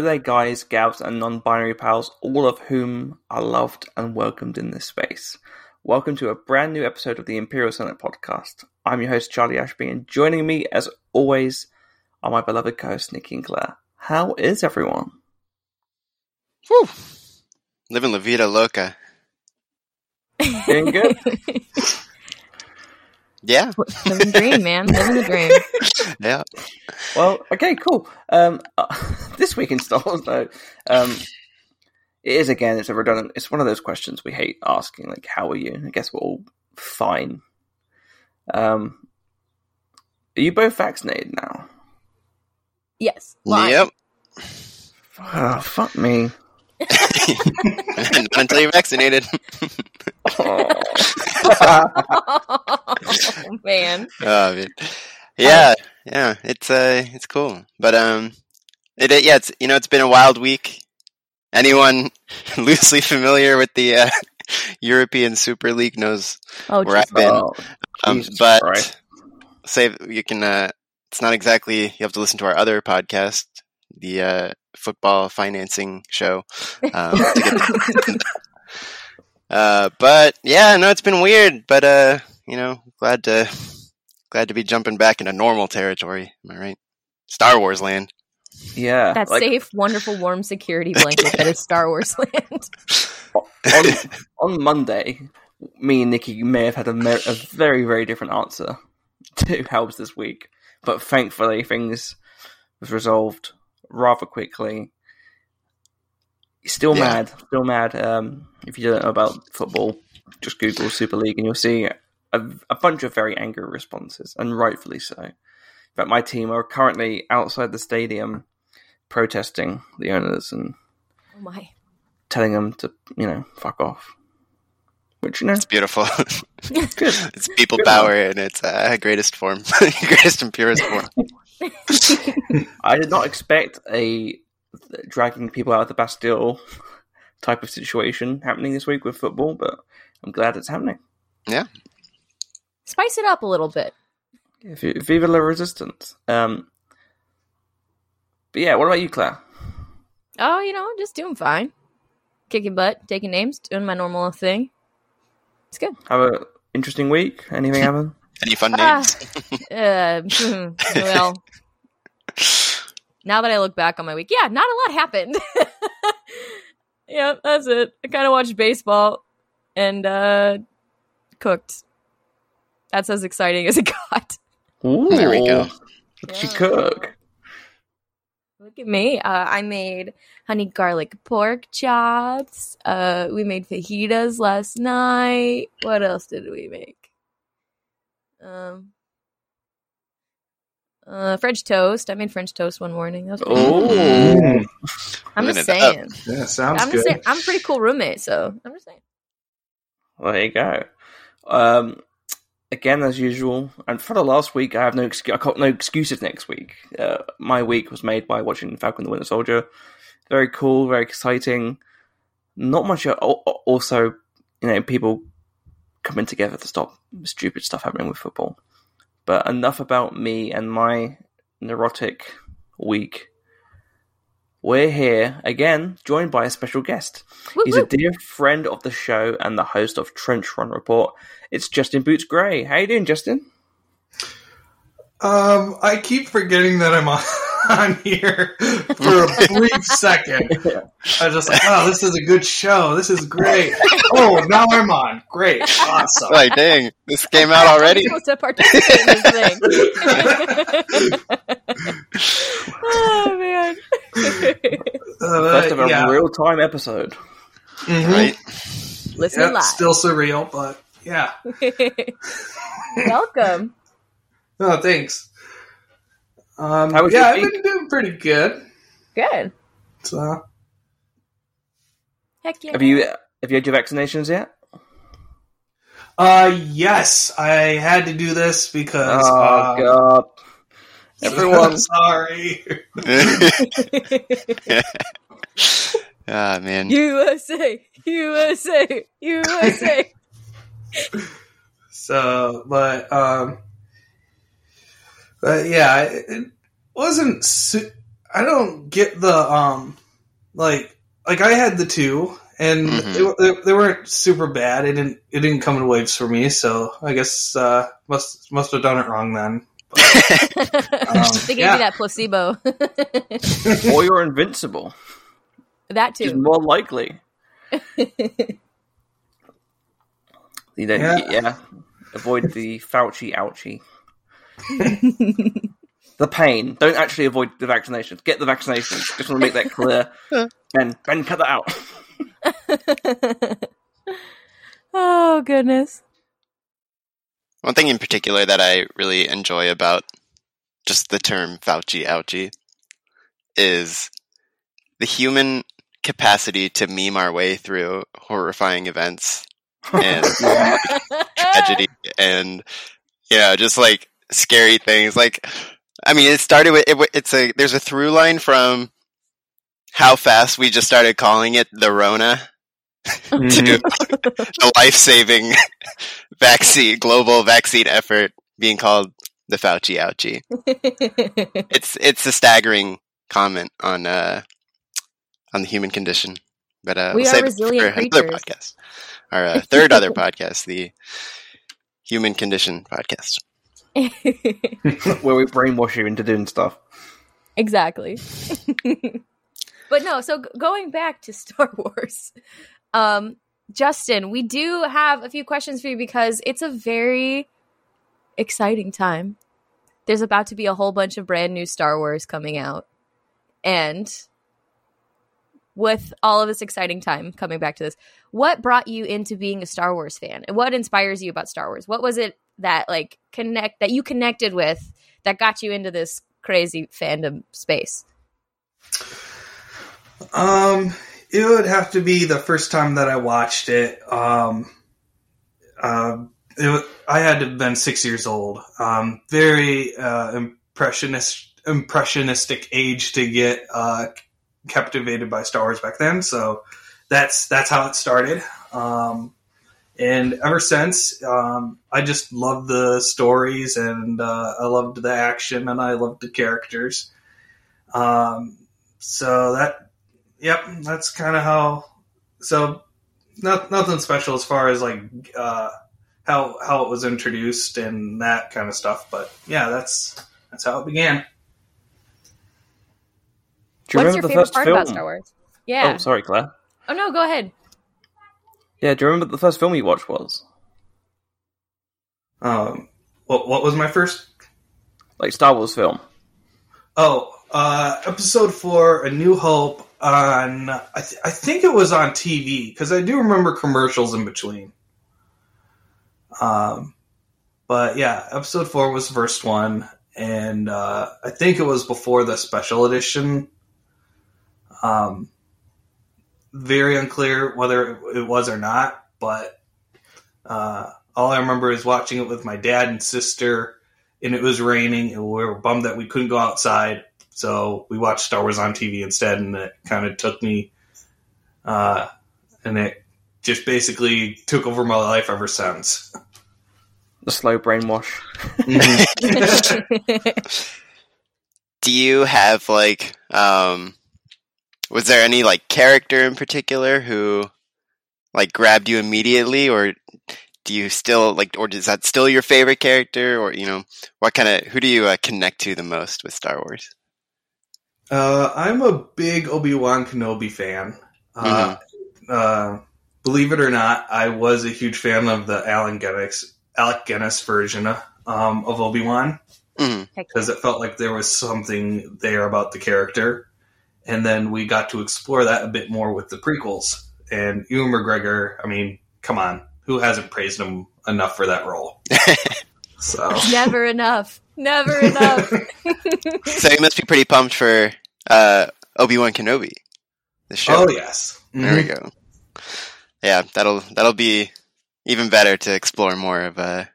Hello there, guys, gals, and non binary pals, all of whom are loved and welcomed in this space. Welcome to a brand new episode of the Imperial Senate podcast. I'm your host, Charlie Ashby, and joining me, as always, are my beloved co hosts, Nick and Clare. How is everyone? Whew. Living La Vida Loca. Doing good? Yeah, Living the dream, man. Living the dream. yeah. Well, okay, cool. Um, uh, this week in Star Wars, though, um, it is again. It's a redundant. It's one of those questions we hate asking. Like, how are you? I guess we're all fine. Um, are you both vaccinated now? Yes. Well, Yep. Oh, fuck me. Not until you're vaccinated. Oh. man. oh, man. Yeah, yeah. It's uh, it's cool. But um, it, it yeah, it's you know, it's been a wild week. Anyone loosely familiar with the uh, European Super League knows Oh, where I've been. Oh, Um, but Christ. say you can. Uh, it's not exactly. You have to listen to our other podcast, the uh, football financing show. Um, to get uh, but yeah, no, it's been weird. But uh, you know, glad to glad to be jumping back into normal territory. Am I right? Star Wars land. yeah, that like, safe, wonderful, warm security blanket that is Star Wars land. on, on Monday, me and Nicky may have had a, mer- a very, very different answer to how was this week, but thankfully things was resolved rather quickly. Still Yeah. mad, still mad. Um, if you don't know about football, just Google Super League and you'll see a, a bunch of very angry responses, and rightfully so. But my team are currently outside the stadium protesting the owners and Oh, my. telling them to, you know, fuck off. Which, you know, It's beautiful. it's people Good power in its uh, greatest form, greatest and purest form. I did not expect a dragging people out of the Bastille type of situation happening this week with football, but I'm glad it's happening. Yeah. Spice it up a little bit. If you- Viva la resistance. Um, but yeah, what about you, Clare? Oh, you know, just doing fine. Kicking butt, taking names, doing my normal thing. It's good. Have a interesting week? Anything happen? Any fun Ah. names? Uh, well, now that I look back on my week, yeah, not a lot happened. yeah, that's it. I kind of watched baseball and uh cooked. That's as exciting as it got. Ooh, There we go. What did she Yeah. cook? Look at me. Uh, I made honey garlic pork chops. Uh, we made fajitas last night. What else did we make? Um, uh, French toast. I made French toast one morning. That was pretty Oh, Mm. I'm just saying. Yeah, sounds I'm good. just saying. I'm a pretty cool roommate, so I'm just saying. well, there you go. Um, again, as usual, and for the last week, I have no excuse. I got no excuses next week. Uh, my week was made by watching Falcon the Winter Soldier. Very cool, very exciting. Not much. al- al- Also, you know, people coming together to stop stupid stuff happening with football. But enough about me and my neurotic week. We're here again, joined by a special guest. Woo He's a dear friend of the show and the host of Trench Run Report. It's Justin Boots Gray. How you doing, Justin? Um, I keep forgetting that I'm on, on here for a brief second. I was just like, oh, this is a good show. This is great. Oh, now I'm on. Great. Awesome. Like, dang, this came out already. I'm supposed to participate in this thing. oh man. Uh, First of a yeah. real time episode. Mhm. Right? Listen Yeah, live. still surreal, but yeah. Welcome. Oh, thanks. Um, How was yeah, I've been doing pretty good. Good. So, Heck yeah. Have you have you had your vaccinations yet? uh, yes, I had to do this because. Oh uh, god. Everyone sorry. Ah man. USA, USA, USA. So, but um, but yeah, it, it wasn't. Su- I don't get the um, like like I had the two, and Mhm. they, they, they weren't super bad. It didn't it didn't come in waves for me. So I guess uh, must must have done it wrong then. they gave yeah. you that placebo. or you're invincible. that Which is more likely. You don't, Yeah. yeah. Avoid the Fauci ouchie. the pain. Don't actually avoid the vaccinations. Get the vaccinations. Just want to make that clear. Ben, Ben, cut that out. oh goodness. One thing in particular that I really enjoy about just the term Fauci ouchie is the human capacity to meme our way through horrifying events and tragedy and yeah, just like scary things like i mean it started with it, it's a there's a through line from how fast we just started calling it the rona Mm-hmm. to the life-saving vaccine global vaccine effort being called the fauci ouchie it's it's a staggering comment on uh on the human condition but uh We we'll are resilient for creatures. podcast our uh, third other podcast the human condition podcast Where we brainwash you into doing stuff. exactly. but no, so going back to Star Wars, um, Justin, we do have a few questions for you because it's a very exciting time. There's about to be a whole bunch of brand new Star Wars coming out. And with all of this exciting time coming back to this, what brought you into being a Star Wars fan? And what inspires you about Star Wars? What was it that like connect that you connected with that got you into this crazy fandom space? Um, it would have to be the first time that I watched it. Um, uh, it wa- I had to have been six years old. Um, very uh, impressionist, impressionistic age to get uh, captivated by Star Wars back then. So that's that's how it started. Um, and ever since, um, I just loved the stories and uh, I loved the action and I loved the characters. Um, so that Yep, that's kind of how. So, not, nothing special as far as like uh, how how it was introduced and that kind of stuff. But yeah, that's that's how it began. Do you What's your the favorite first part film? about Star Wars? Yeah. Oh, sorry, Clare. Oh no, go ahead. Yeah, do you remember what the first film you watched was? Um, what what was my first? Like Star Wars film. Oh, uh, episode four, A New Hope on. I, th- I think it was on TV because I do remember commercials in between. Um, but yeah, episode four was the first one, and uh, I think it was before the special edition. Um, very unclear whether it, it was or not, but uh, all I remember is watching it with my dad and sister and it was raining, and we were bummed that we couldn't go outside. So we watched Star Wars on TV instead, and it kind of took me, uh, and it just basically took over my life ever since. The slow brainwash. do you have like um was there any like character in particular who like grabbed you immediately or do you still like or is that still your favorite character or you know what kind of who do you uh, connect to the most with star wars Uh, I'm a big Obi Wan Kenobi fan. Uh, uh, believe it or not, I was a huge fan of the Alan Guinness, Alec Guinness version um, of Obi Wan. Mhm. because it felt like there was something there about the character. And then we got to explore that a bit more with the prequels. And Ewan McGregor, I mean, come on, who hasn't praised him enough for that role? so Never enough. Never enough. so you must be pretty pumped for uh obi-wan kenobi the show oh yes, there we Mhm. go yeah that'll that'll be even better to explore more of a,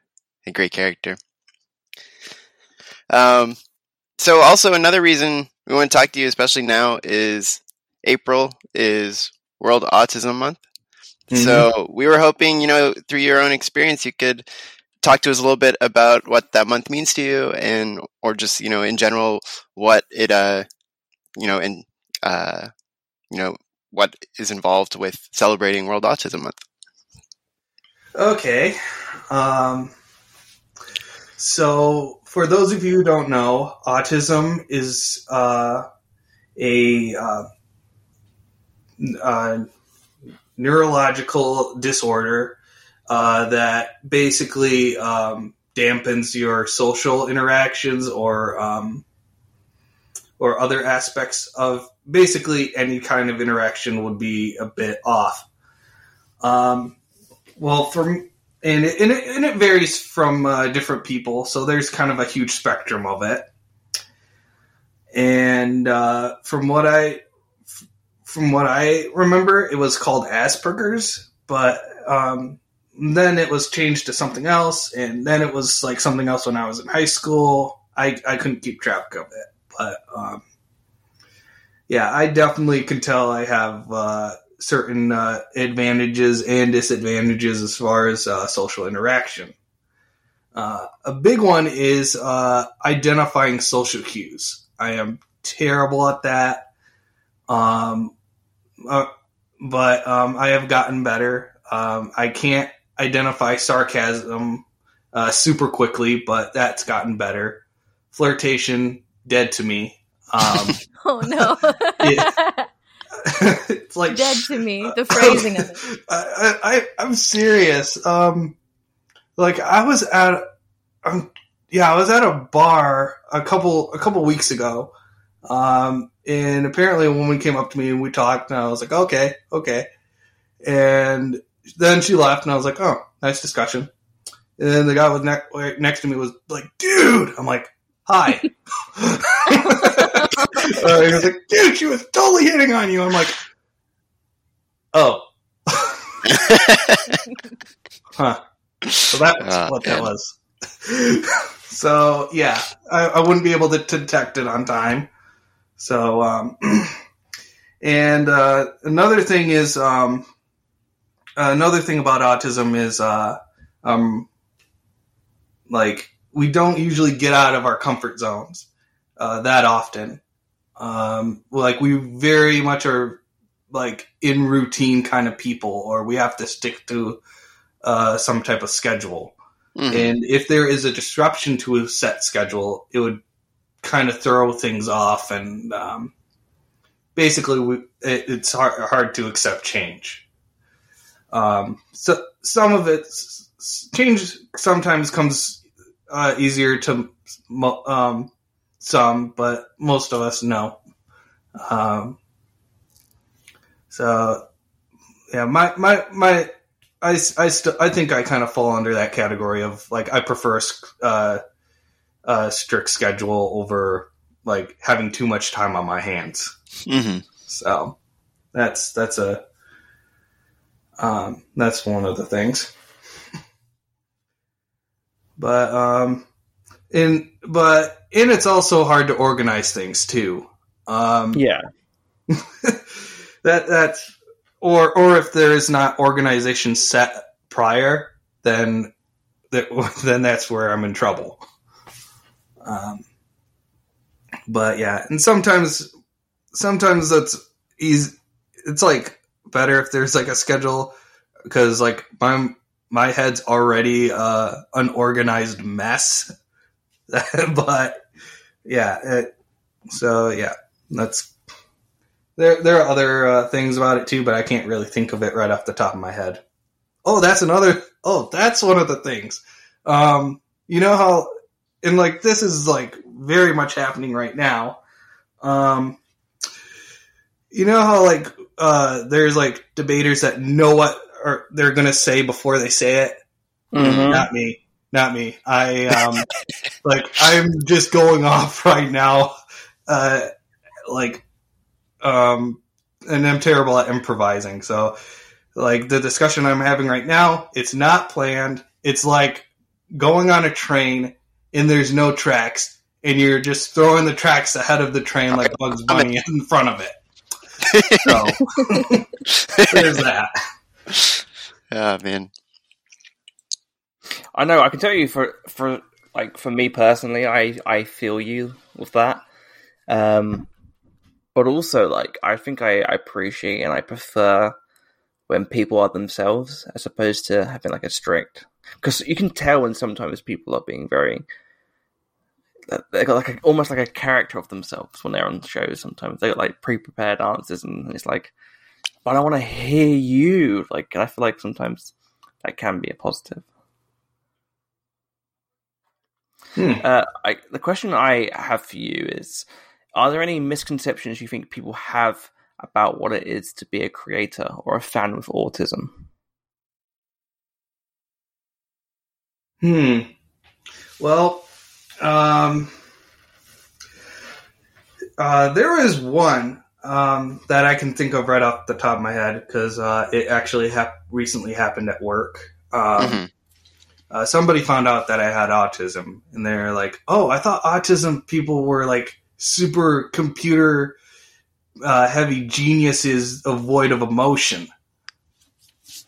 a great character um so also another reason we want to talk to you especially now is April is World Autism Month. Mhm. So we were hoping, you know, through your own experience, you could talk to us a little bit about what that month means to you, and or just you know, in general, what it, uh, you know, and uh, you know, what is involved with celebrating World Autism Month. Okay. Um, so, for those of you who don't know, autism is uh, a uh, uh, neurological disorder uh, that basically um, dampens your social interactions or um, or other aspects of basically any kind of interaction would be a bit off. Um, well, for and it, and it, and it varies from uh, different people, so there's kind of a huge spectrum of it. And uh, from what I from what I remember, it was called Asperger's, but um, then it was changed to something else, and then it was like something else when I was in high school. I I couldn't keep track of it, but um, yeah, I definitely can tell I have uh, certain uh, advantages and disadvantages as far as uh, social interaction. Uh, a big one is uh, identifying social cues. I am terrible at that, um, uh, but um, I have gotten better. Um, I can't identify sarcasm uh, super quickly, but that's gotten better. Flirtation, dead to me. Um, Oh no. it's like Dead to me. The phrasing of it. I, I, I'm serious. Um, like I was at, um, yeah, I was at a bar a couple a couple weeks ago, um, and apparently a woman came up to me and we talked, and I was like, okay, okay, and then she left, and I was like, oh, nice discussion. And then the guy was ne- next to me was like, dude, I'm like, hi. Uh, he was like, dude, she was totally hitting on you. I'm like, oh, huh. So that was Oh, what man. that was. so yeah, I, I wouldn't be able to detect it on time. So, um, and uh, another thing is, um, another thing about autism is, uh, um, like we don't usually get out of our comfort zones uh, that often. Um, like we very much are like in routine kind of people, or we have to stick to uh, some type of schedule. Mhm. And if there is a disruption to a set schedule, it would kind of throw things off, and um, basically, we, it, it's hard, hard to accept change. Um, so some of it, change sometimes comes uh, easier to um, some, but most of us know. Um, so yeah, my my my I, I, st- I think I kind of fall under that category of like I prefer uh, a strict schedule over like having too much time on my hands. Mhm. So that's that's a um, that's one of the things. But um, in but and it's also hard to organize things too. Um, Yeah. that that's or or if there is not organization set prior, then that then that's where I'm in trouble. Um, but yeah, and sometimes sometimes that's easy. It's like better if there's like a schedule because like my my head's already uh unorganized mess. but yeah, it, so yeah, that's there. There are other uh, things about it too, but I can't really think of it right off the top of my head. Oh, that's another. Oh, that's one of the things. Um, you know how, and like this is like very much happening right now. Um, you know how like uh, there's like debaters that know what or they're gonna say before they say it. Mhm. Not me. Not me. I um like I'm just going off right now. Uh like um and I'm terrible at improvising. So like the discussion I'm having right now, it's not planned. It's like going on a train and there's no tracks and you're just throwing the tracks ahead of the train like Bugs Bunny in front of it. So there's that. Oh man. I know. I can tell you for for like for me personally, I I feel you with that. Um, but also like I think I, I appreciate and I prefer when people are themselves as opposed to having like a strict because you can tell when sometimes people are being very they got like a, almost like a character of themselves when they're on shows. Sometimes they got like pre-prepared answers, and it's like, but I want to hear you. Like, I feel like sometimes that can be a positive. Hmm. Uh, I, the question I have for you is: Are there any misconceptions you think people have about what it is to be a creator or a fan with autism? Hmm. Well, um, uh, there is one um, that I can think of right off the top of my head because uh, it actually hap- recently happened at work. Um, Mhm. uh, somebody found out that I had autism, and they're like, "Oh, I thought autism people were like super computer uh, heavy geniuses, devoid of emotion."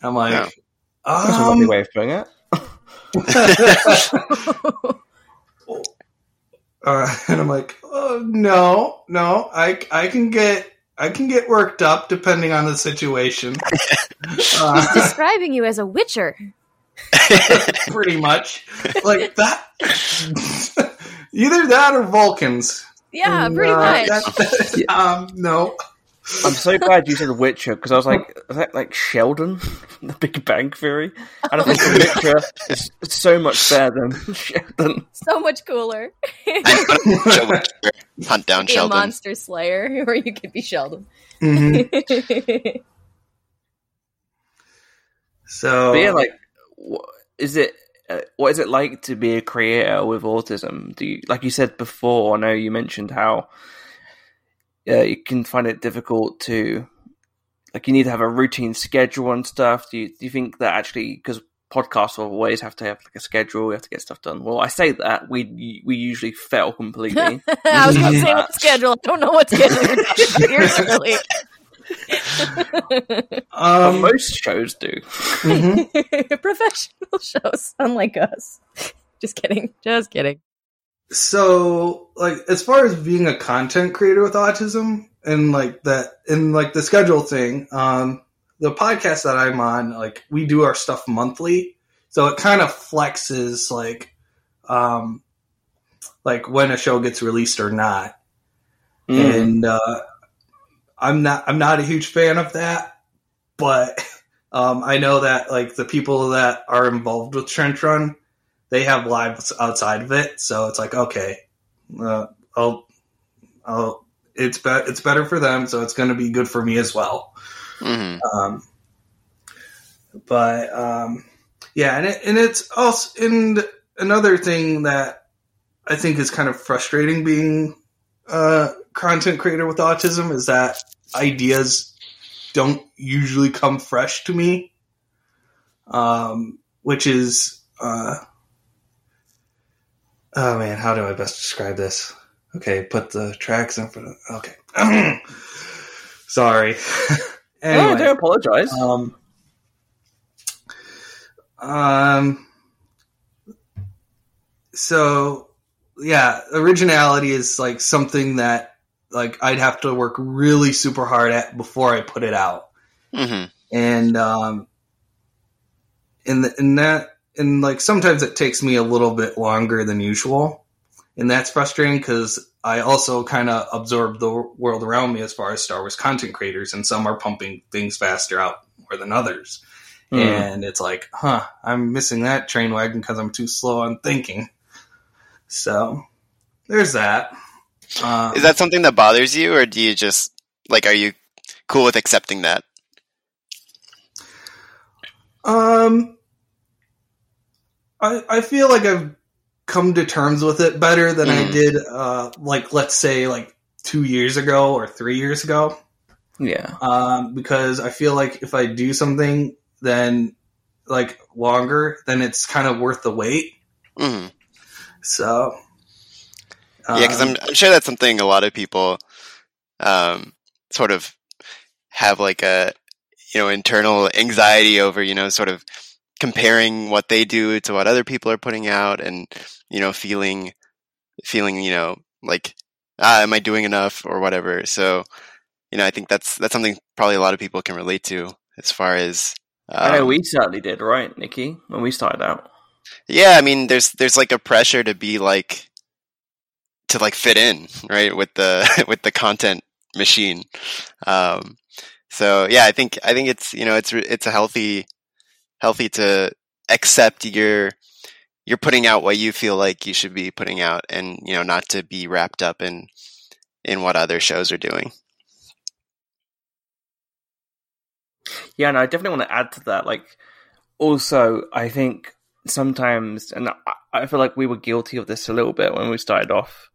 I'm like, Yeah. That's a um, lovely way of putting it. uh, and I'm like, oh, no, no, I, I can get, I can get worked up depending on the situation. Uh, Describing you as a witcher. pretty much, like that. Either that or Vulcans. Yeah, And, pretty uh, much. that- um, no. I'm so glad you said Witcher because I was like, is that like Sheldon The Big Bang Theory? And I think The Witcher is so much better than Sheldon. so much cooler. Hunt down be a Sheldon. monster slayer, or you could be Sheldon. Mhm. So But yeah, like, wh- is it? Uh, what is it like to be a creator with autism? Do you, like you said before? I know you mentioned how uh, you can find it difficult to, like, you need to have a routine schedule and stuff. Do you do you think that actually because podcasts will always have to have like a schedule, we have to get stuff done? Well, I say that we we usually fail completely. I was going to say what schedule. I don't know what schedule you're talking about. You're um, most shows do. mhm. Professional shows, unlike us. Just kidding. Just kidding. So like as far as being a content creator with autism and like that and like the schedule thing um the podcast that i'm on like we do our stuff monthly so it kind of flexes like um like when a show gets released or not Mm. and uh i'm not i'm not a huge fan of that but um i know that like the people that are involved with trench run they have lives outside of it so it's like okay uh, i'll i'll it's be- it's better for them so it's going to be good for me as well. Hmm um but um yeah and it, and it's also and another thing that i think is kind of frustrating being a content creator with autism is that ideas don't usually come fresh to me. Um which is uh oh man how do i best describe this? Okay put the tracks in front of okay. Sorry. Oh, anyway don't apologize. um, um, so yeah, originality is like something that like I'd have to work really super hard at before I put it out, hmm and um, in the, in that and like sometimes it takes me a little bit longer than usual, and that's frustrating because I also kind of absorb the world around me as far as Star Wars content creators, and some are pumping things faster out more than others. Mm. And it's like, huh, I'm missing that train wagon because I'm too slow on thinking. So there's that. Um, Is that something that bothers you, or do you just like? Are you cool with accepting that? Um, I I feel like I've come to terms with it better than I Mm. did. Uh, like let's say like two years ago or three years ago. Yeah. Um, because I feel like if I do something then like longer, then it's kind of worth the wait. hmm So Yeah, because um, I'm, I'm sure that's something a lot of people um, sort of have like a you know internal anxiety over you know sort of comparing what they do to what other people are putting out and you know feeling feeling you know like ah, am I doing enough or whatever. So you know I think that's that's something probably a lot of people can relate to as far as I know um, we certainly did, right, Nicky, when we started out. yeah i mean there's there's like a pressure to be like to like fit in right with the with the content machine um so yeah i think i think it's you know it's it's a healthy healthy to accept you're you're putting out what you feel like you should be putting out and you know not to be wrapped up in in what other shows are doing Yeah, and I definitely want to add to that. Like, also, I think sometimes, and I, I feel like we were guilty of this a little bit when we started off,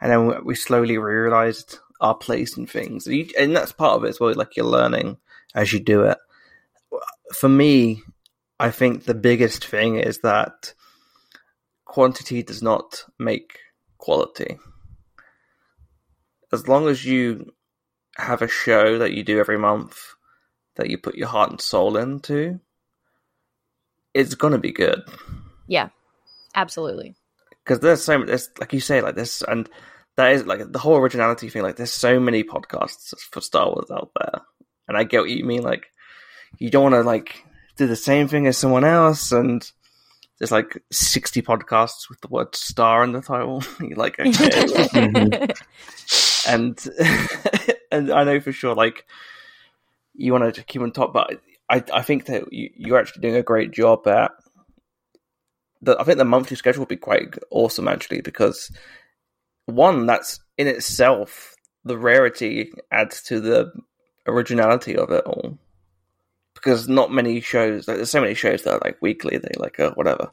and then we slowly realized our place in things, and, you, and that's part of it as well. Like you're learning as you do it. For me, I think the biggest thing is that quantity does not make quality. As long as you have a show that you do every month that you put your heart and soul into, it's gonna be good. Yeah, absolutely. Because there's so there's like you say like this, and that is like the whole originality thing. Like there's so many podcasts for Star Wars out there, and I get what you mean. Like you don't want to like do the same thing as someone else, and there's like 60 podcasts with the word "star" in the title. You're like, okay, Mhm. and and I know for sure, like you want to keep on top, but I I think that you, you're actually doing a great job at. The, I think the monthly schedule would be quite awesome actually because one that's in itself the rarity adds to the originality of it all because not many shows like there's so many shows that are like weekly they like uh, whatever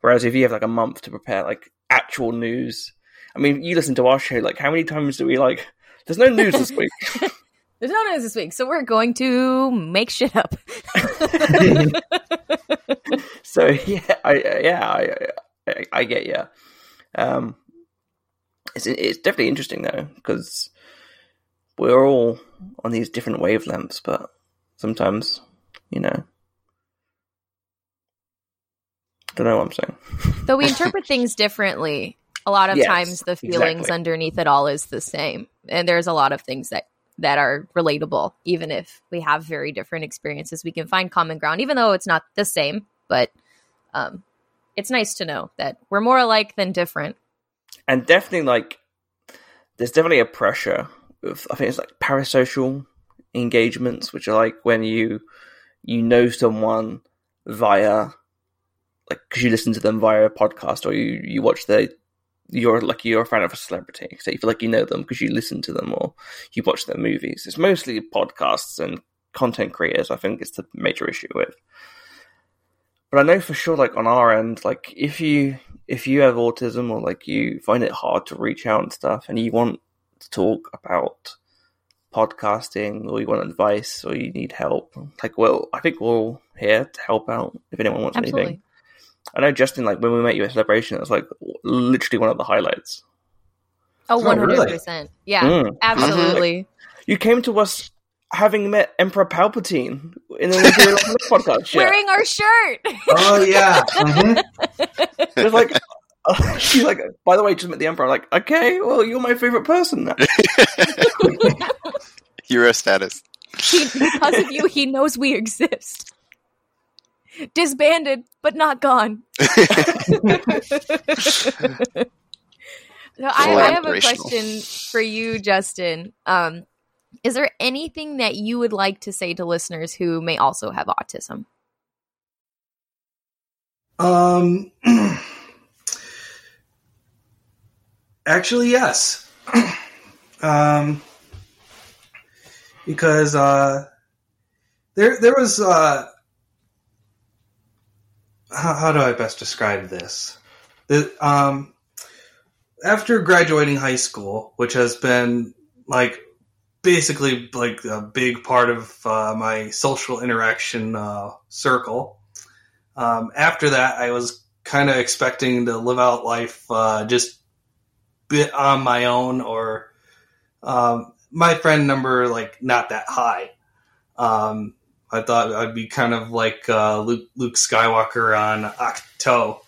whereas if you have like a month to prepare like actual news I mean you listen to our show like how many times do we like there's no news this week There's no news this week, so we're going to make shit up. so yeah, I yeah I I, I get you. Um, it's it's definitely interesting though because we're all on these different wavelengths, but sometimes you know, don't know what I'm saying. Though we interpret things differently, a lot of Yes, times the feelings exactly. underneath it all is the same. And there's a lot of things that that are relatable even if we have very different experiences. We can find common ground even though it's not the same, but um it's nice to know that we're more alike than different. and definitely like there's definitely a pressure with I think it's like parasocial engagements, which are like when you you know someone via like because you listen to them via a podcast or you you watch their you're like you're a fan of a celebrity, so you feel like you know them because you listen to them or you watch their movies. It's mostly podcasts and content creators. I think it's the major issue with. But I know for sure, like on our end, like if you if you have autism or like you find it hard to reach out and stuff, and you want to talk about podcasting or you want advice or you need help, like well, I think we're all here to help out if anyone wants Absolutely. anything. I know Justin, like when we met you at celebration, it was like literally one of the highlights. Oh, Oh, really? 100%. Yeah, Mm. absolutely. You came to us having met Emperor Palpatine in an Imperial podcast. show. Wearing our shirt. Oh yeah. Mhm. It was like, she's like, by the way, just met the Emperor. I'm like, okay, well, you're my favorite person now. hero status He, because of you, he knows we exist. Disbanded, but not gone. So I, I have a question for you, Justin. Um, is there anything that you would like to say to listeners who may also have autism? Um, actually, yes. um, because uh, there there was uh, how, how do I best describe this? The, um, after graduating high school, which has been like basically like a big part of uh, my social interaction uh, circle. Um, after that, I was kind of expecting to live out life uh, just bit on my own, or um, my friend number like not that high. Um, I thought I'd be kind of like uh, Luke, Luke Skywalker on Ahch-To,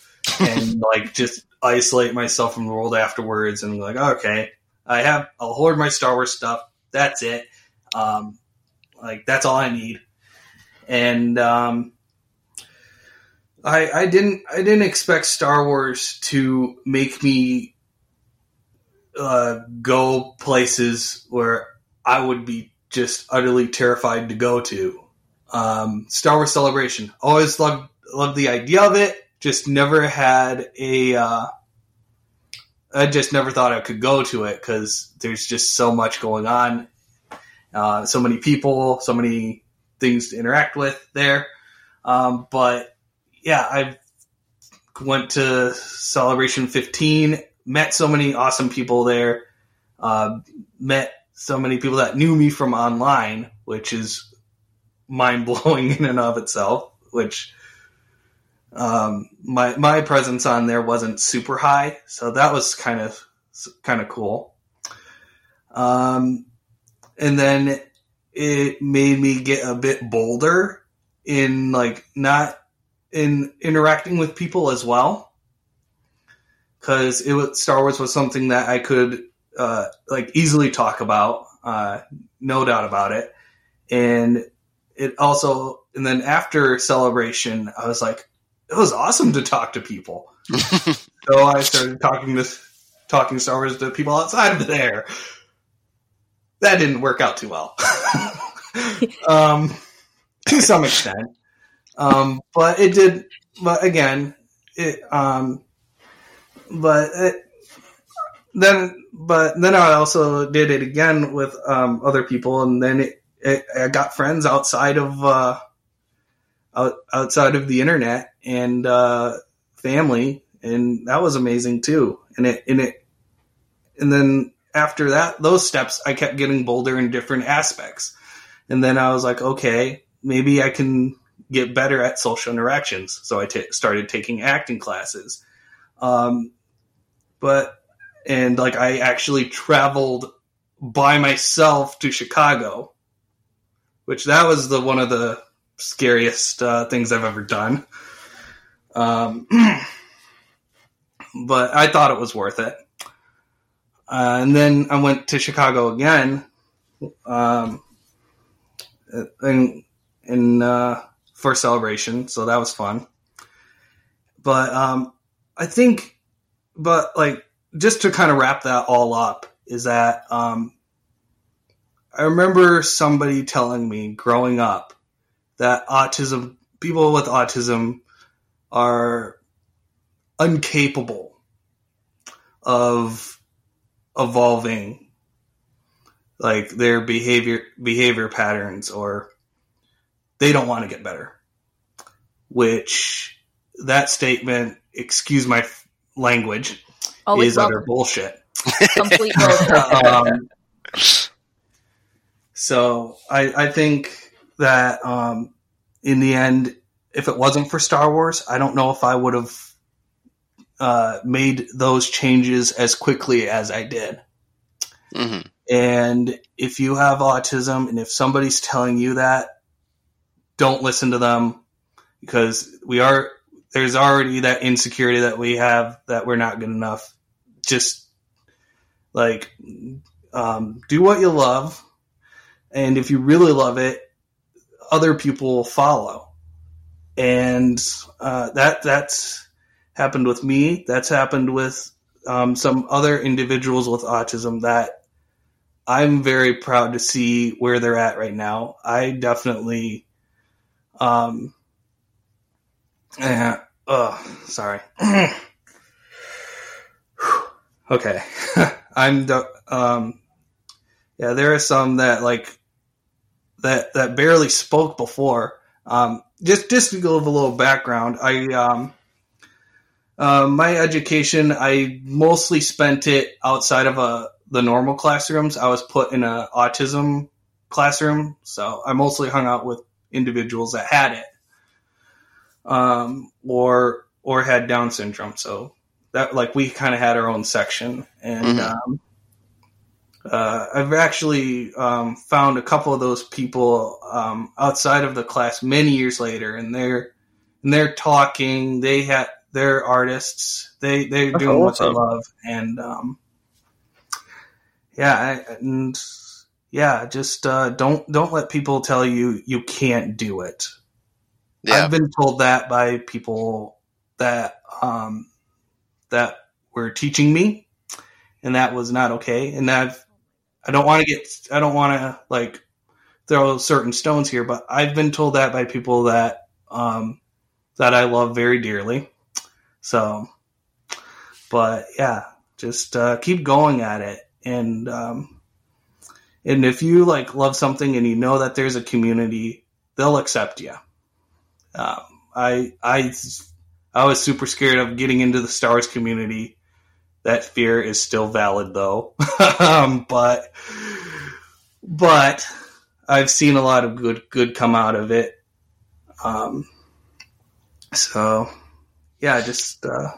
and like just isolate myself from the world afterwards, and be like, okay, I have, I'll hoard my Star Wars stuff. That's it. Um, like that's all I need. And um, I, I didn't, I didn't expect Star Wars to make me uh, go places where I would be just utterly terrified to go to. Um, Star Wars Celebration. Always loved loved the idea of it. Just never had a. Uh, I just never thought I could go to it because there's just so much going on, uh, so many people, so many things to interact with there. Um, but yeah, I went to Celebration 15, met so many awesome people there, uh, met so many people that knew me from online, which is mind blowing in and of itself. Which um, my my presence on there wasn't super high, so that was kind of kind of cool. Um, and then it made me get a bit bolder in like not in interacting with people as well because it was Star Wars was something that I could uh, like easily talk about, uh, no doubt about it, and it also and then after celebration, I was like, it was awesome to talk to people. so I started talking this talking Star Wars to people outside of there. That didn't work out too well, um, to some extent. Um, but it did. But again, it. Um, but it, then, but then I also did it again with um, other people, and then it, it, I got friends outside of uh, out, outside of the internet and uh, family, and that was amazing too. And it and it and then after that, those steps, I kept getting bolder in different aspects, and then I was like, okay, maybe I can get better at social interactions. So I t- started taking acting classes. Um, but and like I actually traveled by myself to Chicago, which that was the one of the scariest uh, things I've ever done. Um, but I thought it was worth it. Uh, and then I went to Chicago again, um, in, in uh, for celebration, so that was fun. But um, I think, but like just to kind of wrap that all up is that um, I remember somebody telling me growing up that autism people with autism are incapable of evolving like their behavior behavior patterns or they don't want to get better which that statement excuse my f- language Always is utter bullshit Complete bullshit. um, so I, I think that um, in the end, if it wasn't for Star Wars, I don't know if I would have uh, made those changes as quickly as I did. hmm And if you have autism and if somebody's telling you that, don't listen to them because we are there's already that insecurity that we have that we're not good enough. Just like um, do what you love, and if you really love it, other people will follow. And uh, that that's happened with me. That's happened with um, some other individuals with autism that I'm very proud to see where they're at right now. I definitely, um, eh, oh, sorry. okay, I'm the, um, yeah. There are some that like that that barely spoke before. Um, just just to give a little background, I um, uh, my education, I mostly spent it outside of a the normal classrooms. I was put in a autism classroom, so I mostly hung out with individuals that had it, um, or or had Down syndrome. So that like we kind of had our own section, and Mhm. um, uh, I've actually um, found a couple of those people um, outside of the class many years later, and they're and they're talking. They had they're artists. They they're That's doing what they love, and um, yeah, I, and yeah, just uh, don't don't let people tell you you can't do it. Yeah. I've been told that by people that um, that were teaching me, and that was not okay. And I've I don't want to get I don't want to like throw certain stones here, but I've been told that by people that um, that I love very dearly. So, but yeah, just uh, keep going at it, and um, and if you like love something and you know that there's a community, they'll accept you. Um, I I I was super scared of getting into the Star Wars community. That fear is still valid though, um, but but I've seen a lot of good good come out of it. Um, so yeah, just uh,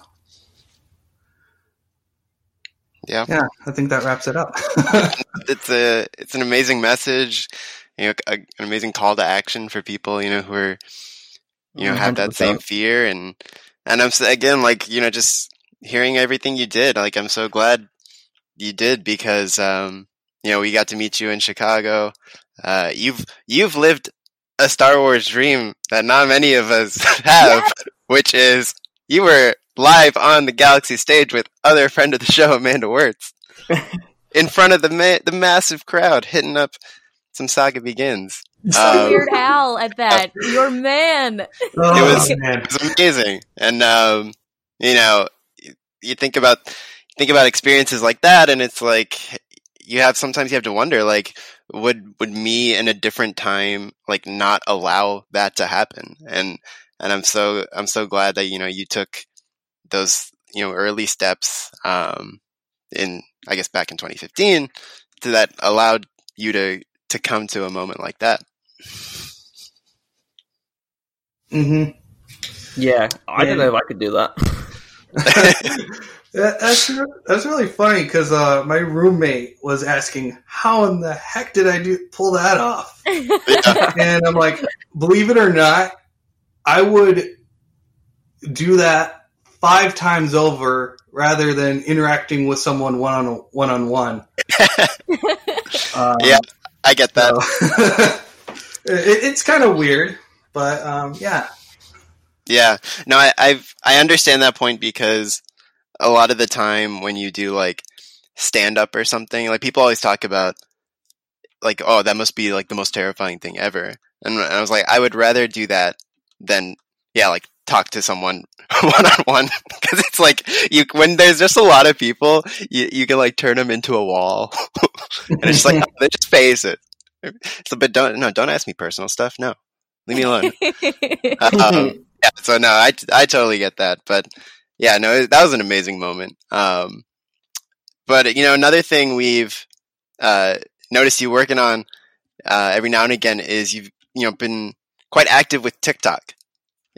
Yeah. yeah, I think that wraps it up. it's a it's an amazing message, you know, a, an amazing call to action for people, you know, who are you know have that same fear and and I'm again like you know just hearing everything you did, like I'm so glad you did because um you know we got to meet you in Chicago. Uh, you've you've lived a Star Wars dream that not many of us have, which is you were live on the Galaxy stage with other friend of the show Amanda Wirtz in front of the ma- the massive crowd, hitting up some Saga Begins. Um, Weird Al at that. Your man. It was- man. It's amazing, and um, you know, you- you think about think about experiences like that, and it's like you have sometimes you have to wonder, like, would would me in a different time like not allow that to happen? And and I'm so I'm so glad that you know you took those you know early steps um, in I guess back in 2015 to that allowed you to to come to a moment like that. hmm Yeah, I don't know if I could do that. That- that's that's really funny because uh, my roommate was asking, "How in the heck did I do pull that off?" Yeah. and I'm like, believe it or not, I would do that five times over rather than interacting with someone one on one on one. Yeah. I get that. so- it, it's kind of weird, but um, yeah. Yeah, no, I, I've I understand that point because a lot of the time when you do like stand up or something, like people always talk about like, oh, that must be like the most terrifying thing ever, and I was like, I would rather do that than yeah, like talk to someone one on one because it's like you when there's just a lot of people, you you can like turn them into a wall, and it's just like they just face it. So, but don't no, don't ask me personal stuff. No, leave me alone. um, yeah, so no, I, I totally get that, but yeah, no, that was an amazing moment. Um, but you know, another thing we've uh, noticed you working on uh, every now and again is you've you know been quite active with TikTok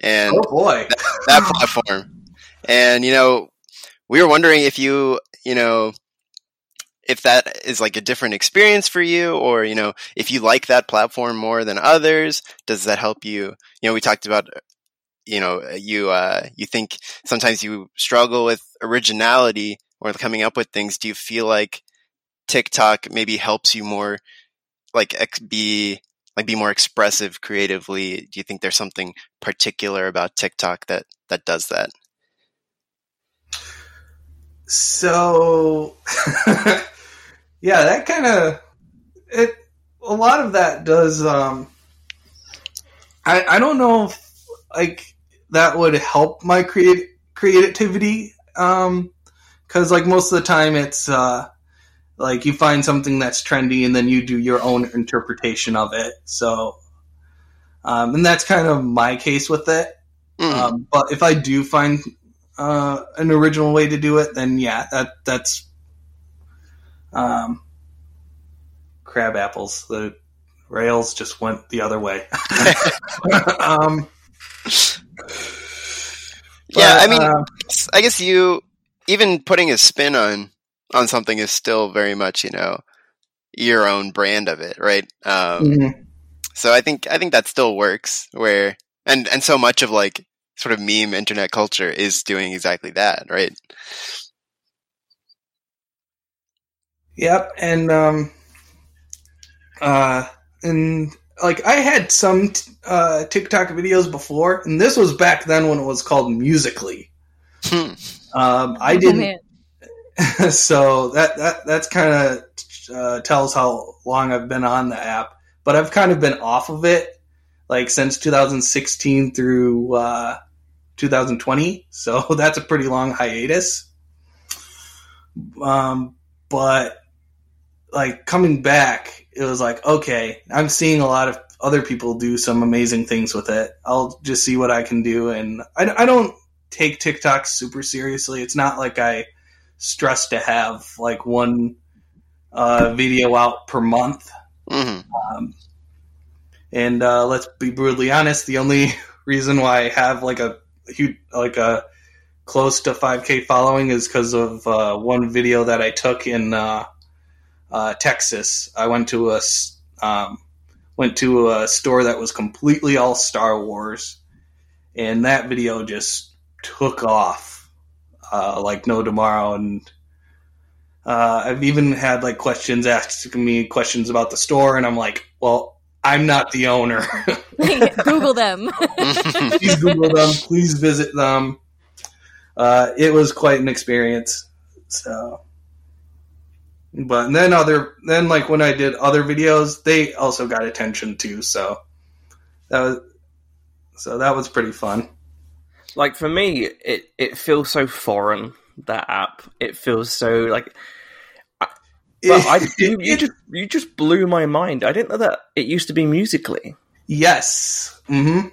and oh boy. that platform, and you know, we were wondering if you you know if that is like a different experience for you or you know if you like that platform more than others does that help you? You know we talked about you know you uh you think sometimes you struggle with originality or coming up with things. Do you feel like tiktok maybe helps you more like ex- be like be more expressive creatively do you think there's something particular about tiktok that that does that So, yeah, that kind of it. A lot of that does. Um, I I don't know if like that would help my create creativity. Um, because like most of the time, it's uh, like you find something that's trendy and then you do your own interpretation of it. So, um, and that's kind of my case with it. Mm. Um, but if I do find uh, an original way to do it, then yeah, that that's um, crab apples. The rails just went the other way. um, yeah but, i mean uh, I guess you even putting a spin on on something is still very much you know your own brand of it, right? Um, Mhm. so I think I think that still works. Where and and so much of like sort of meme internet culture is doing exactly that, right? Yep, and um, uh, and like I had some t- uh TikTok videos before, and this was back then when it was called Musical.ly. Hmm. Um, I Oh, didn't, man. so that that that's kind of uh, tells how long I've been on the app. But I've kind of been off of it, like since 2016 through uh, 2020. So that's a pretty long hiatus. Um, but like coming back, it was like okay, I'm seeing a lot of other people do some amazing things with it. I'll just see what I can do, and I, I don't take TikTok super seriously. It's not like I stress to have like one uh, video out per month. hmm Um, and uh, let's be brutally honest, the only reason why I have like a huge, like a close to 5k following is because of uh, one video that I took in uh, uh, Texas. I went to a um, went to a store that was completely all Star Wars, and that video just took off uh, like no tomorrow. And uh, I've even had like questions asking me questions about the store, and I'm like, well, I'm not the owner. Google them. please Google them. Please visit them. Uh, it was quite an experience. So, but then other then like when I did other videos, they also got attention too. So that was so that was pretty fun. Like for me, it it feels so foreign that app. It feels so like. But I, you, you just you just blew my mind. I didn't know that it used to be Musical.ly. yes. Mm-hmm.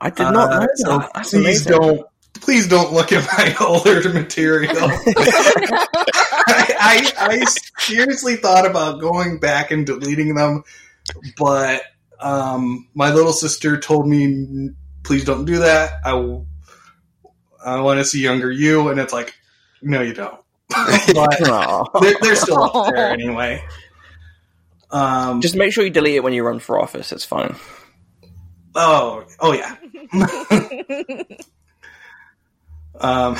I did not Uh, know so that. That's please amazing. don't please don't look at my older material. I, I, I seriously thought about going back and deleting them, but um, my little sister told me, "Please don't do that. I, I want to see younger you." And it's like, no, you don't. but they're, they're still up there anyway. Um, Just make sure you delete it when you run for office. It's fine. oh, oh yeah. Um,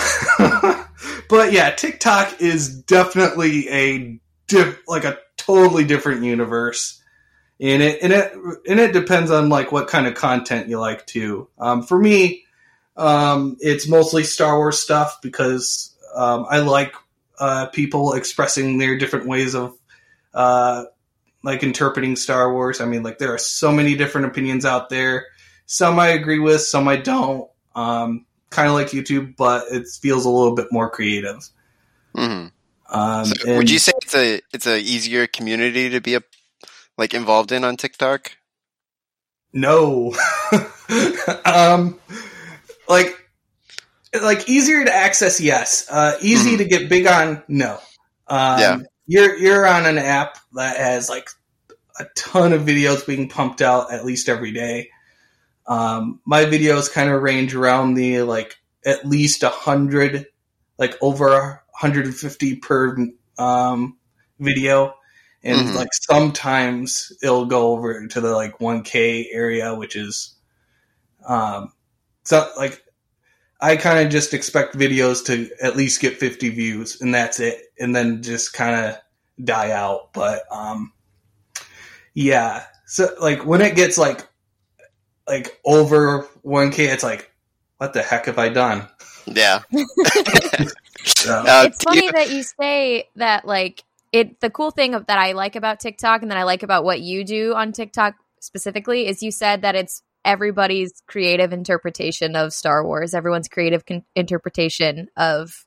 but yeah, TikTok is definitely a diff- like a totally different universe, and it and it and it depends on like what kind of content you like too. Um, for me, um, it's mostly Star Wars stuff because um, I like uh, people expressing their different ways of uh, like interpreting Star Wars. I mean, like there are so many different opinions out there. Some I agree with, some I don't. Um, kind of like YouTube, but it feels a little bit more creative. hmm Um, So and- would you say it's a it's a easier community to be a like involved in on TikTok? No. um, like, like easier to access, yes. Uh, easy Mhm. to get big on, no. Um, Yeah. You're you're on an app that has like a ton of videos being pumped out at least every day. Um, my videos kind of range around the like at least a hundred, like over 150 per um, video, and Mhm. like sometimes it'll go over to the like 1K area, which is um, so like I kind of just expect videos to at least get 50 views, and that's it, and then just kind of die out. But um, yeah, so like when it gets like like over 1K, it's like, what the heck have I done? Yeah. So, Uh, it's funny that you say that like it the cool thing that I like about TikTok and that I like about what you do on TikTok specifically is you said that it's everybody's creative interpretation of Star Wars, everyone's creative con- interpretation of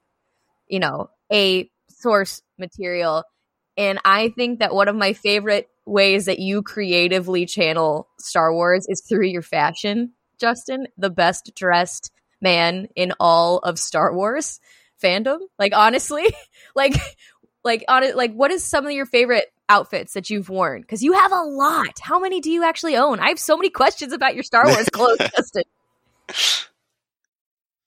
you know, a source material. And I think that one of my favorite ways that you creatively channel Star Wars is through your fashion, Justin, the best dressed man in all of Star Wars fandom. Like honestly, like like on it like what is some of your favorite outfits that you've worn? Cuz you have a lot. How many do you actually own? I have so many questions about your Star Wars clothes, Justin.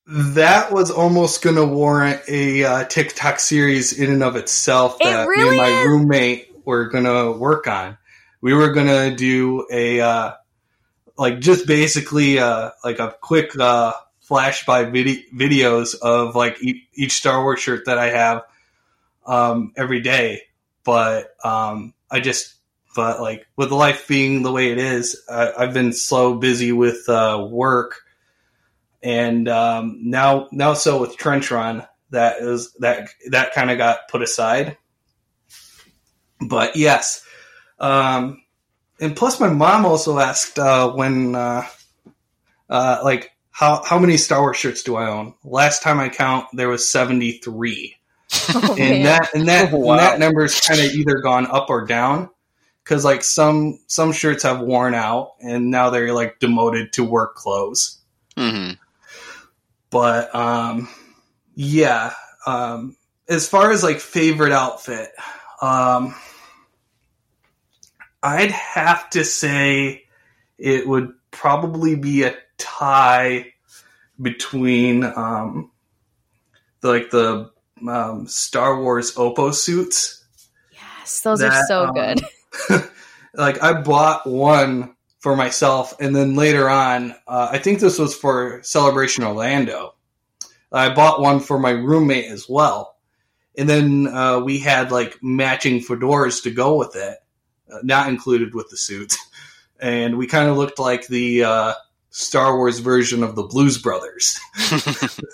that was almost going to warrant a uh, TikTok series in and of itself. It That me and my is. roommate were gonna work on. We were gonna do a uh, like just basically uh, like a quick uh, flash by vid- videos of like e- each Star Wars shirt that I have um, every day. But um, I just but like with life being the way it is, I, I've been so busy with uh, work, and um, now now so with Trench Run that is that that kind of got put aside. But yes, um, and plus my mom also asked uh, when uh, uh, like how how many Star Wars shirts do I own? Last time I count, there was seventy three, Oh, man. and that and that Oh, wow. and that number's kind of either gone up or down because like some some shirts have worn out and now they're like demoted to work clothes. hmm But um, yeah, um, as far as like favorite outfit, um, I'd have to say it would probably be a tie between um, the, like the um, Star Wars OppoSuits. yes, those are so um, good. like I bought one for myself, and then later on, uh, I think this was for Celebration Orlando. I bought one for my roommate as well, and then uh, we had like matching fedoras to go with it, uh, not included with the suit, and we kind of looked like the uh, Star Wars version of the Blues Brothers.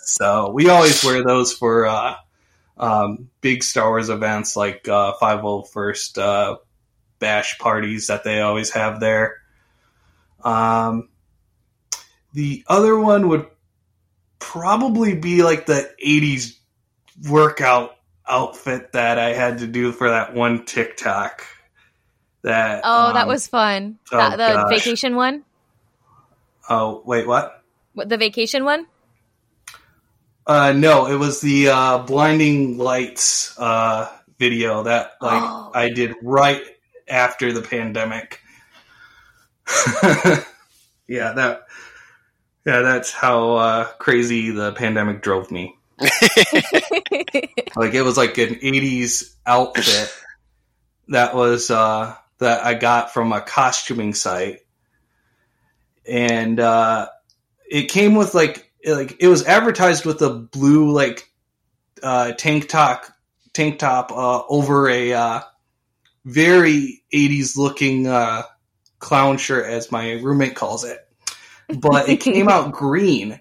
so we always wear those for uh, um, big Star Wars events like uh, 501st uh, bash parties that they always have there. Um, the other one would probably be like the 80s workout outfit that I had to do for that one TikTok. That Oh, that um, was fun. oh, That- the gosh. vacation one? Oh, wait, what? What, the vacation one? Uh, no, it was the uh, blinding lights uh, video that like Oh. I did right after the pandemic. yeah, that. Yeah, that's how uh, crazy the pandemic drove me. Like it was like an '80s outfit that was uh, that I got from a costuming site, and uh, it came with like like it was advertised with a blue like uh, tank top tank top uh, over a uh, very 80s looking uh, clown shirt as my roommate calls it. But it came out green.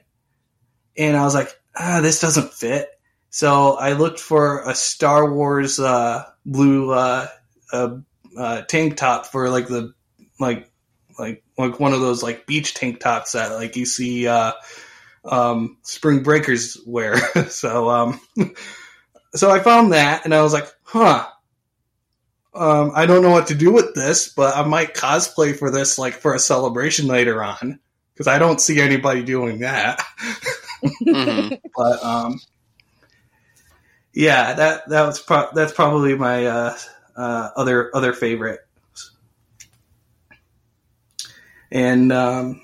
And i was like ah this doesn't fit. So i looked for a star wars uh, blue uh, uh, uh, tank top for like the like like like one of those like beach tank tops that like you see uh, um, spring breakers wear. so um, so I found that and I was like, huh. Um, I don't know what to do with this, but I might cosplay for this like for a celebration later on because I don't see anybody doing that. hmm but um, yeah, that that was pro- that's probably my uh, uh, other other favorite. And um,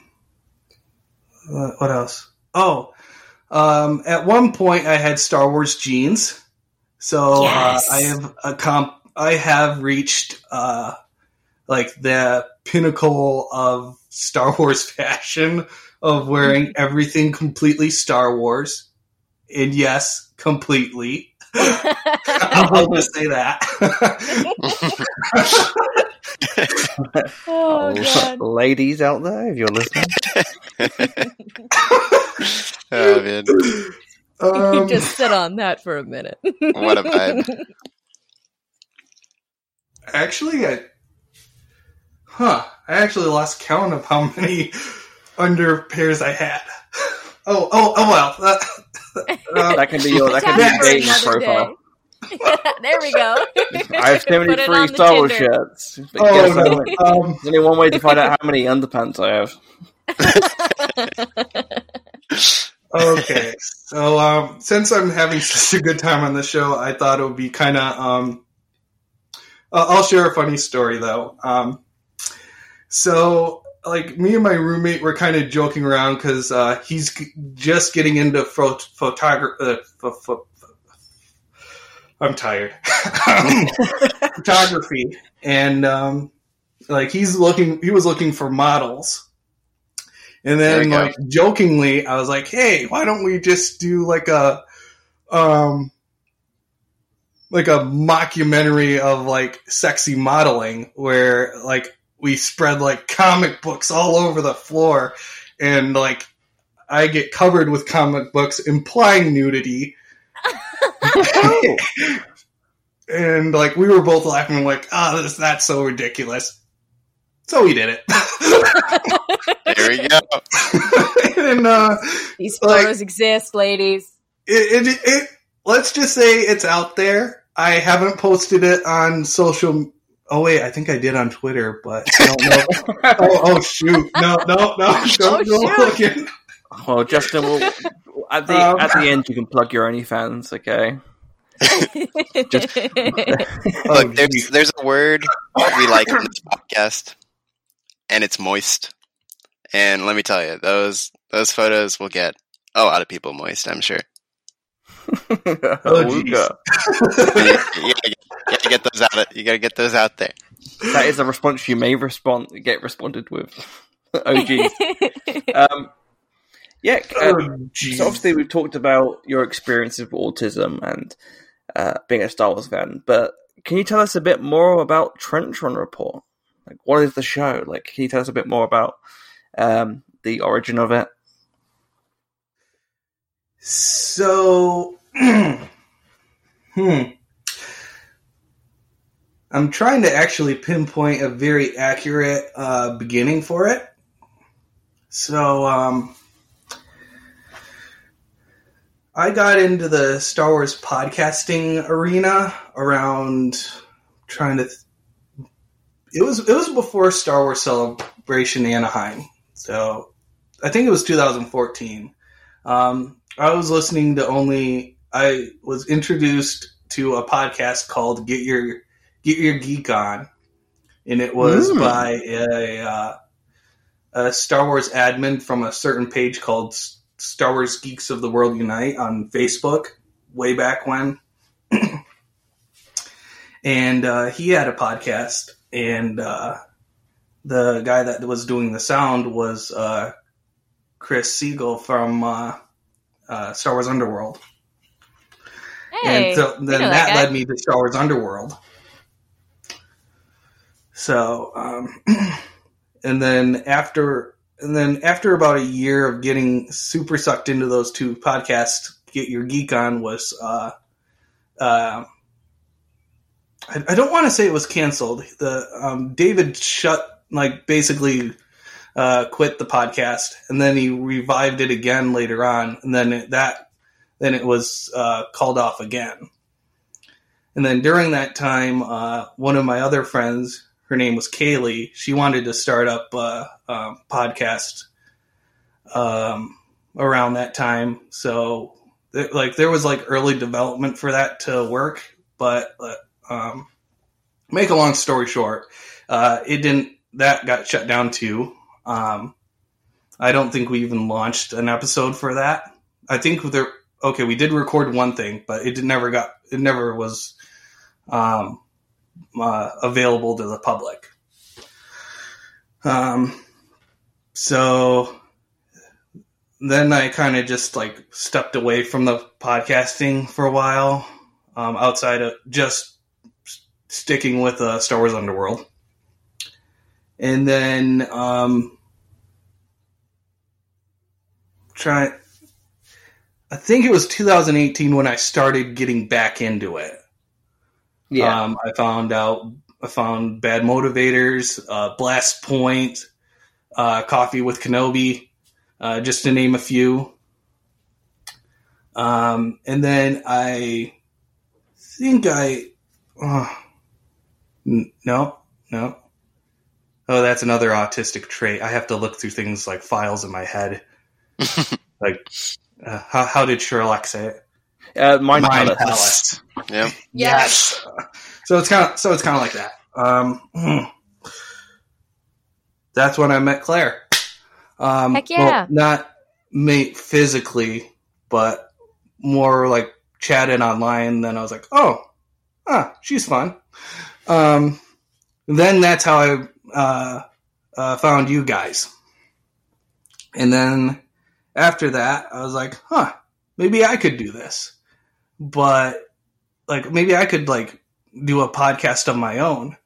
what what else? Oh, um, at one point I had Star Wars jeans, so Yes. uh, I have a comp. I have reached uh, like the pinnacle of Star Wars fashion of wearing everything completely Star Wars, and yes, completely. I'll just say that. oh, God. ladies out there, if you're listening, oh man, Um, Just sit on that for a minute. what a vibe! Actually, I, huh? I actually lost count of how many under pairs I had. Oh, oh, oh well. That, uh, that can be your that can be for your dating profile. Day. there we go. I have Put it 73 on Star Wars shirts. Oh guess no. what? Um, There's only one way to find out how many underpants I have. okay, so um, since I'm having such a good time on the show, I thought it would be kind of. Um, uh, I'll share a funny story though. Um, so, like me and my roommate were kind of joking around because uh, he's g- just getting into pho- photography. Uh, pho- pho- I'm tired. Photography, and um, like he's looking, he was looking for models. And then, we go. like jokingly, I was like, "Hey, why don't we just do like a, um, like a mockumentary of like sexy modeling, where like we spread like comic books all over the floor, and like I get covered with comic books implying nudity." and like we were both laughing, like, "Ah, this that's so ridiculous." So we did it, There we go. and uh, These Like- photos exist, ladies. it, it, it let's just say it's out there. I haven't posted it on social. Oh wait, I think I did on Twitter, but I don't know. oh, oh shoot! No, no, no! Don't Oh, go shoot. looking. Well, Justin, will at the Um, at the end you can plug your OnlyFans, okay? Just- Oh, Look, there's there's a word we like in this podcast, and it's moist. And let me tell you, those those photos will get a lot of people moist. I'm sure. Oh, geez. You, you gotta get, you gotta get those out. You gotta get those out there. that is a response you may respond get responded with. oh geez. Um, yeah. uh, Oh. So obviously we've talked about your experiences with autism and uh, being a Star Wars fan, but can you tell us a bit more about Trench Run Report? Like, what is the show? Like, can you tell us a bit more about um, the origin of it? So, hmm. I'm trying to actually pinpoint a very accurate uh, beginning for it. So, um, I got into the Star Wars podcasting arena around trying to. it was it was before Star Wars Celebration Anaheim, so I think it was 2014. Um, I was listening to only. I was introduced to a podcast called "Get Your Get Your Geek On," and it was Mm. by a, uh, a Star Wars admin from a certain page called Star Wars Geeks of the World Unite on Facebook, way back when. and uh, he had a podcast, and uh, the guy that was doing the sound was uh, Chris Siegel from uh, uh, Star Wars Underworld. Hey, and so then that, guy. led me to Star Wars Underworld. So, um, and then after, and then after about a year of getting super sucked into those two podcasts, Get Your Geek On was, uh, uh, I, I don't want to say it was canceled. The um, David shut like basically uh, quit the podcast, and then he revived it again later on, and then it, that then it was uh, called off again. And then during that time, uh, one of my other friends, her name was Kaylee, she wanted to start up a, a podcast um, around that time. So, like, there was like early development for that to work, but uh, um, make a long story short, uh, it didn't. That got shut down too. Um, I don't think we even launched an episode for that. I think there. Okay, we did record one thing, but it never got. It never was um, uh, available to the public. Um, so then I kind of just like stepped away from the podcasting for a while, um, outside of just sticking with uh, Star Wars Underworld. And then um, try. I think it was 2018 when I started getting back into it. Yeah. Um, I found out I found Bad Motivators, uh, Blast Point, uh, Coffee with Kenobi, uh, just to name a few. Um, and then I think I, uh, n- no, no. Oh, that's another autistic trait. I have to look through things like files in my head. like, uh, how, how did Sherlock say it? Uh, Mind, Mind Palace. Palace. Yeah. Yes. So it's kind of so it's kind of like that. Um, that's when I met Clare. Um, Heck yeah. well, not mate physically, but more like chatted online. Then I was like, oh, ah, she's fun. Um, then that's how I uh, uh, found you guys. And then after that, I was like, huh, maybe I could do this. But like, maybe I could like do a podcast of my own.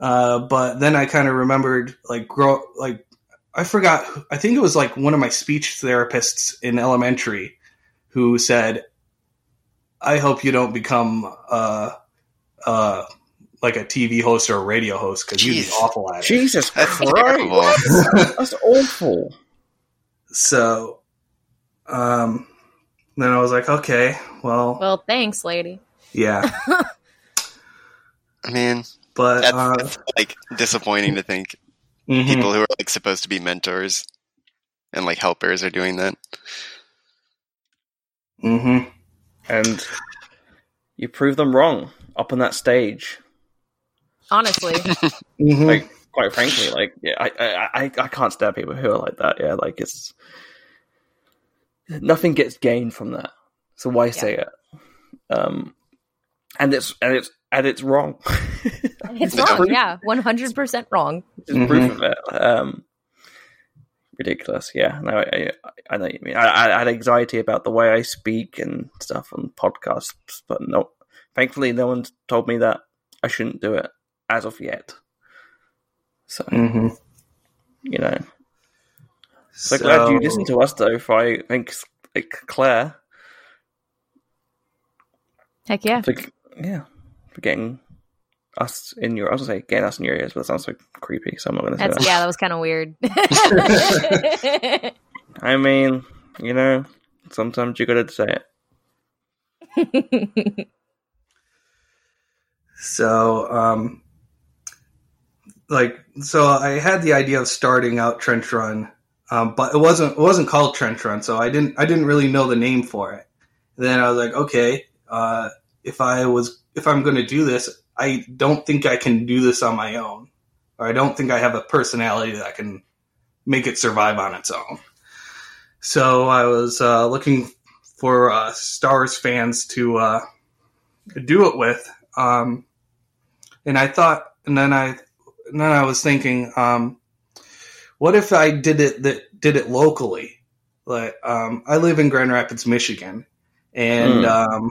Uh, but then I kind of remembered like grow like I forgot. I think it was like one of my speech therapists in elementary who said, "I hope you don't become uh, uh, like a TV host or a radio host because you'd be awful at it." Jesus That's Christ, terrible. that's awful. So, um, then I was like, okay, well, Well, thanks, lady. yeah, I mean, but that's, uh, that's like disappointing to think mhm. people who are like supposed to be mentors and like helpers are doing that. Mm-hmm. And you prove them wrong up on that stage. Honestly, Mhm. Like, quite frankly, like, yeah, I, I, I, I can't stand people who are like that. Yeah, like it's nothing gets gained from that. So why say it? Um, and it's and it's and it's wrong. it's Yeah. wrong. Yeah, one hundred percent wrong. Just proof of it. Um, ridiculous. Yeah, no, I, I, I know what you mean. I, I had anxiety about the way I speak and stuff on podcasts, but no, thankfully, no one's told me that I shouldn't do it as of yet. So Mhm. you know, so, glad you listened to us though. For I think like Clare, Heck yeah. for yeah, for getting us in your. I was gonna say getting us in your ears, but that sounds so creepy. So I'm not gonna say That's that. yeah. That was kind of weird. I mean, you know, sometimes you gotta say it. So, um, like, so I had the idea of starting out Trench Run, um, but it wasn't it wasn't called Trench Run, so I didn't I didn't really know the name for it. then I was like, okay, uh, if I was if I'm going to do this, I don't think I can do this on my own, or I don't think I have a personality that can make it survive on its own. So I was uh, looking for uh, Star Wars fans to uh, do it with. Um, and I thought, and then I, and then I was thinking, um, what if I did it that did it locally? Like, um, I live in Grand Rapids, Michigan, and Hmm. um,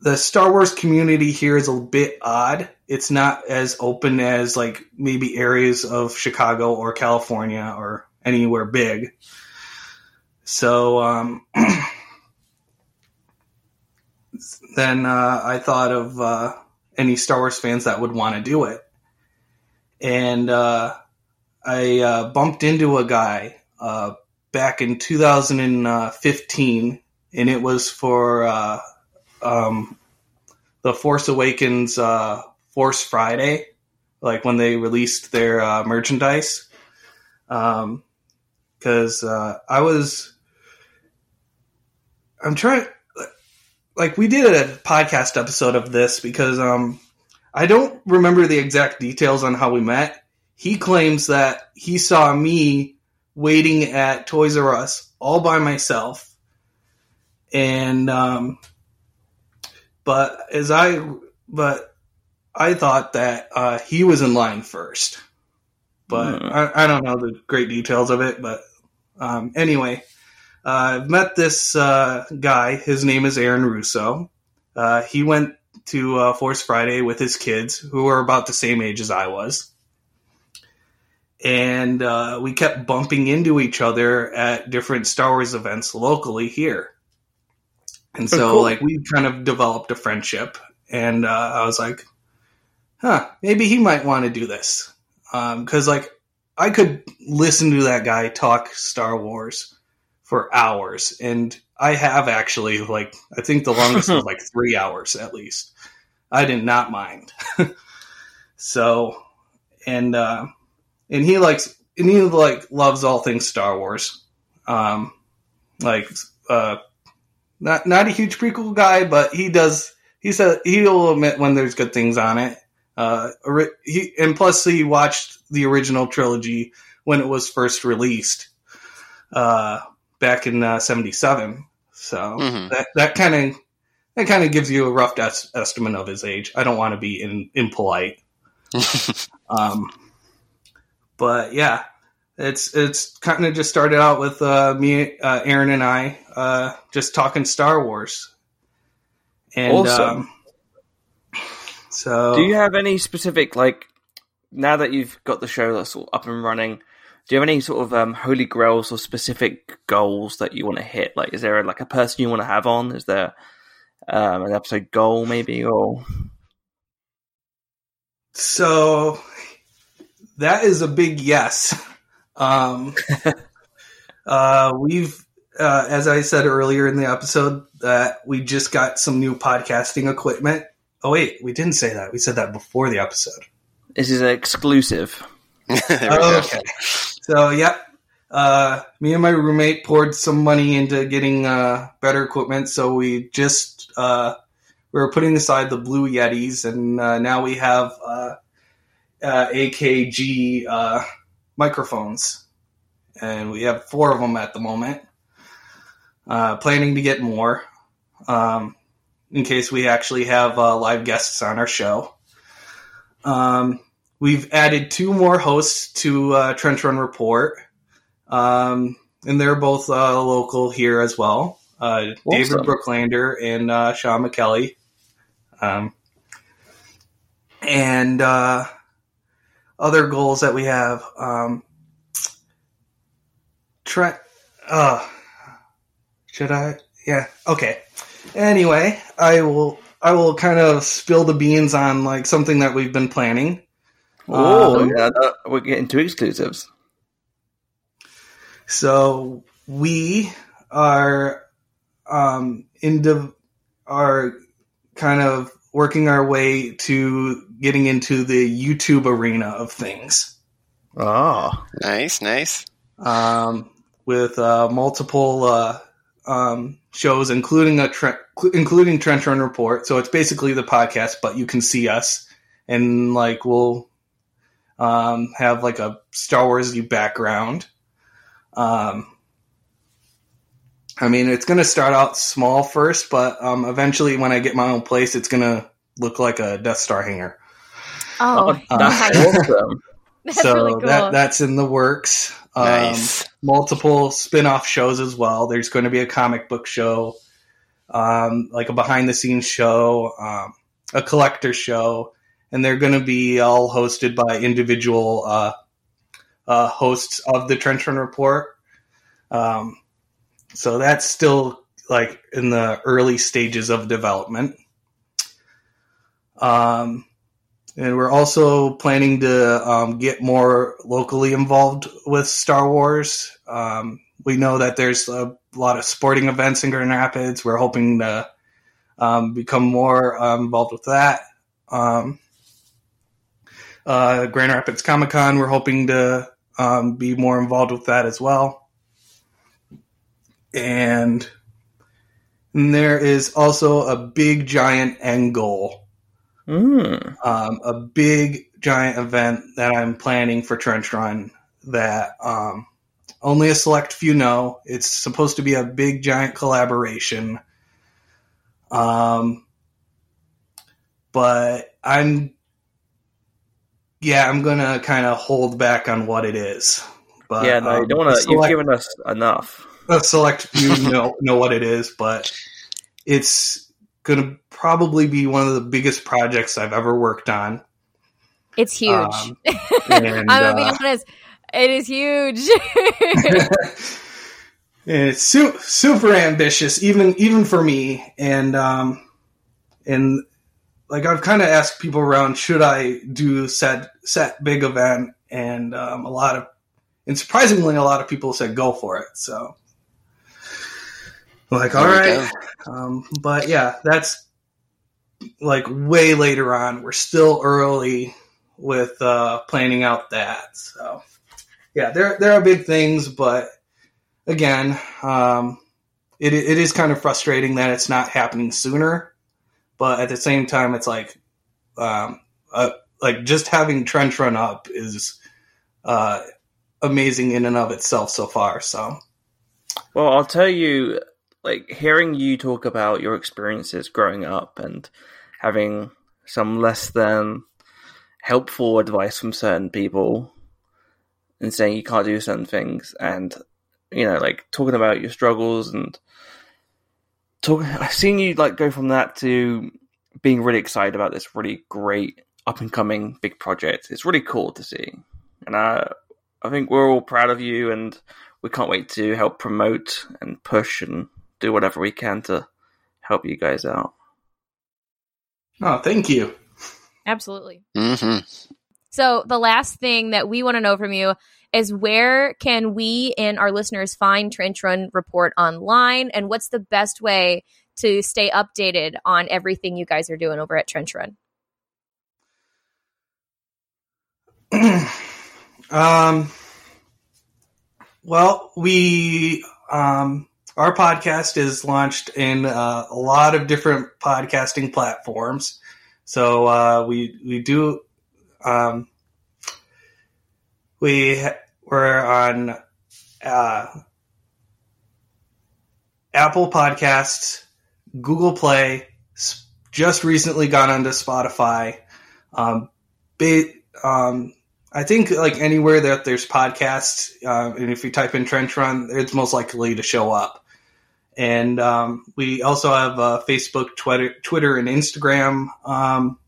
the Star Wars community here is a bit odd. It's not as open as like maybe areas of Chicago or California or anywhere big. So um, then uh, I thought of uh, any Star Wars fans that would want to do it, and uh, I uh, bumped into a guy uh, back in 2015, and it was for uh, um, the Force Awakens uh, Force Friday, like when they released their uh, merchandise. Because uh, I was, I'm trying, like we did a podcast episode of this because um, I don't remember the exact details on how we met. He claims that he saw me waiting at Toys R Us all by myself, and um, but as I but I thought that uh, he was in line first, but Hmm. I, I don't know the great details of it. But um, anyway, uh, I've met this uh, guy. His name is Aaron Russo. Uh, he went to uh, Force Friday with his kids, who are about the same age as I was. And uh, we kept bumping into each other at different Star Wars events locally here. And Oh, so, cool. like, we kind of developed a friendship. And uh, I was like, huh, maybe he might want to do this. Because, like, I could listen to that guy talk Star Wars for hours. And I have actually, like, I think the longest was like three hours at least. I did not mind. so, and, uh, and he likes, and he like loves all things Star Wars. Um, like, uh, not, not a huge prequel guy, but he does, he said he'll admit when there's good things on it. Uh, he, and plus he watched the original trilogy when it was first released, uh, back in uh, 77. So Mhm. that, that kind of, that kind of gives you a rough es- estimate of his age. I don't want to be in, impolite. Um, but yeah, it's it's kind of just started out with uh, me, uh, Aaron, and I uh, just talking Star Wars. And Awesome. um, so, Do you have any specific like now that you've got the show that's all up and running? Do you have any sort of um, holy grails or specific goals that you want to hit? Like, is there like a person you want to have on? Is there um, an episode goal maybe, or So that is a big yes. Um, uh, we've, uh, as I said earlier in the episode, that we just got some new podcasting equipment. Oh wait, we didn't say that. We said that before the episode. this is exclusive? there we Oh, go. okay. So yeah, uh, me and my roommate poured some money into getting uh, better equipment. So we just uh, we were putting aside the Blue Yetis, and uh, now we have uh, AKG uh, microphones, and we have four of them at the moment. Uh, planning to get more um, in case we actually have uh, live guests on our show. Um, we've added two more hosts to uh, Trench Run Report, um, and they're both uh, local here as well. Uh, David Awesome. Brooklander and uh, Sean McKelly. Um, and uh, other goals that we have. Um, Trent, uh, should I? Yeah. Okay. Anyway, I will. I will kind of spill the beans on like something that we've been planning. Oh, Um, yeah, we're getting two exclusives. So we are um, into are kind of working our way to getting into the YouTube arena of things Oh, Nice, nice. um, with uh, multiple uh, um, shows, including a tre- including Trench Run Report. So it's basically the podcast, but you can see us, and like we'll um, have like a Star Wars background. Um, I mean, it's going to start out small first, but um, eventually, when I get my own place, it's going to look like a Death Star hangar. Oh, that's awesome. That's so really cool. that that's in the works. Um, Nice. multiple spin-off shows as well. There's going to be a comic book show, um, like a behind-the-scenes show, um, a collector show, and they're going to be all hosted by individual uh, uh, hosts of the Trench Run Report. Um, so that's still like in the early stages of development. Um, and we're also planning to um, get more locally involved with Star Wars. Um, we know that there's a lot of sporting events in Grand Rapids. We're hoping to um, become more um, involved with that. Um, uh, Grand Rapids Comic Con, we're hoping to um, be more involved with that as well. And, there is also a big giant end goal Mm. um, a big giant event that I'm planning for Trench Run that um, only a select few know. It's supposed to be a big giant collaboration. Um, but I'm, yeah, I'm gonna kind of hold back on what it is. But yeah, no, you um, don't want to. You've given us enough. A select few know know what it is, but it's gonna probably be one of the biggest projects I've ever worked on. It's huge. Um, and, I'm gonna be uh, honest. It is huge. and it's su- super ambitious, even even for me. And um, and like I've kind of asked people around, should I do set set big event? And um, a lot of, and surprisingly, a lot of people said go for it. So, like, all There we um, but yeah, that's like way later on. We're still early with uh, planning out that. So, yeah, there there are big things, but again, um, it it is kind of frustrating that it's not happening sooner. But at the same time, it's like, um, uh, like just having trench run up is uh, amazing in and of itself so far. So Well, I'll tell you, like hearing you talk about your experiences growing up and having some less than helpful advice from certain people and saying you can't do certain things and you know like talking about your struggles and talking I've seen you like go from that to being really excited about this really great up and coming big project. It's really cool to see. And I I think we're all proud of you and we can't wait to help promote and push and do whatever we can to help you guys out. Oh, thank you. Absolutely. hmm So the last thing that we want to know from you is where can we and our listeners find Trench Run Report online, and what's the best way to stay updated on everything you guys are doing over at Trench Run? um, well, we um, our podcast is launched in uh, a lot of different podcasting platforms. So uh, we we do um, we we're on uh, Apple Podcasts, Google Play. Just recently got onto Spotify. Um, ba- um, I think like anywhere that there's podcasts, uh, and if you type in Trench Run, it's most likely to show up. And um, we also have uh, Facebook, Twitter, Twitter, and Instagram um,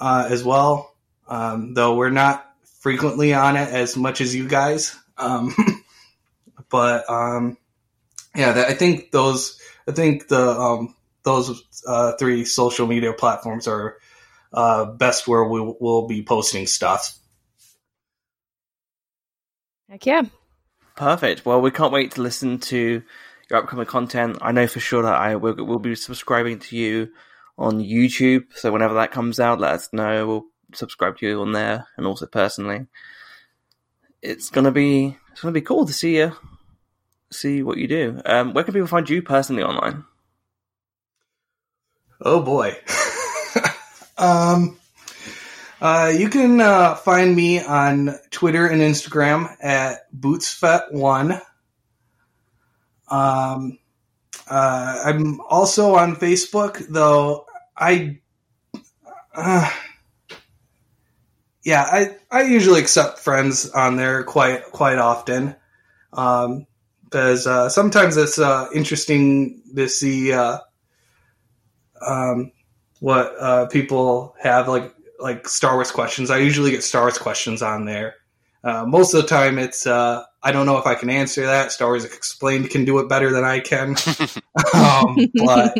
uh, as well. Um, though we're not frequently on it as much as you guys, um, but um, yeah, that, I think those. I think the um, those uh, three social media platforms are uh, best where we will be posting stuff. Heck yeah. Perfect. Well, we can't wait to listen to your upcoming content. I know for sure that I will, will be subscribing to you on YouTube. So whenever that comes out, let us know. We'll subscribe to you on there, and also personally. It's gonna be it's gonna be cool to see you, see what you do. Um, where can people find you personally online? Oh boy. um, uh, you can uh, find me on Twitter and Instagram at bootsfett1. Um, uh, I'm also on Facebook, though I, uh, yeah, I I usually accept friends on there quite quite often, um, because uh, sometimes it's uh, interesting to see. Uh, um, what uh, people have like like Star Wars questions. I usually get Star Wars questions on there. Most of the time, it's I don't know if I can answer that. Star Wars Explained can do it better than I can, um, but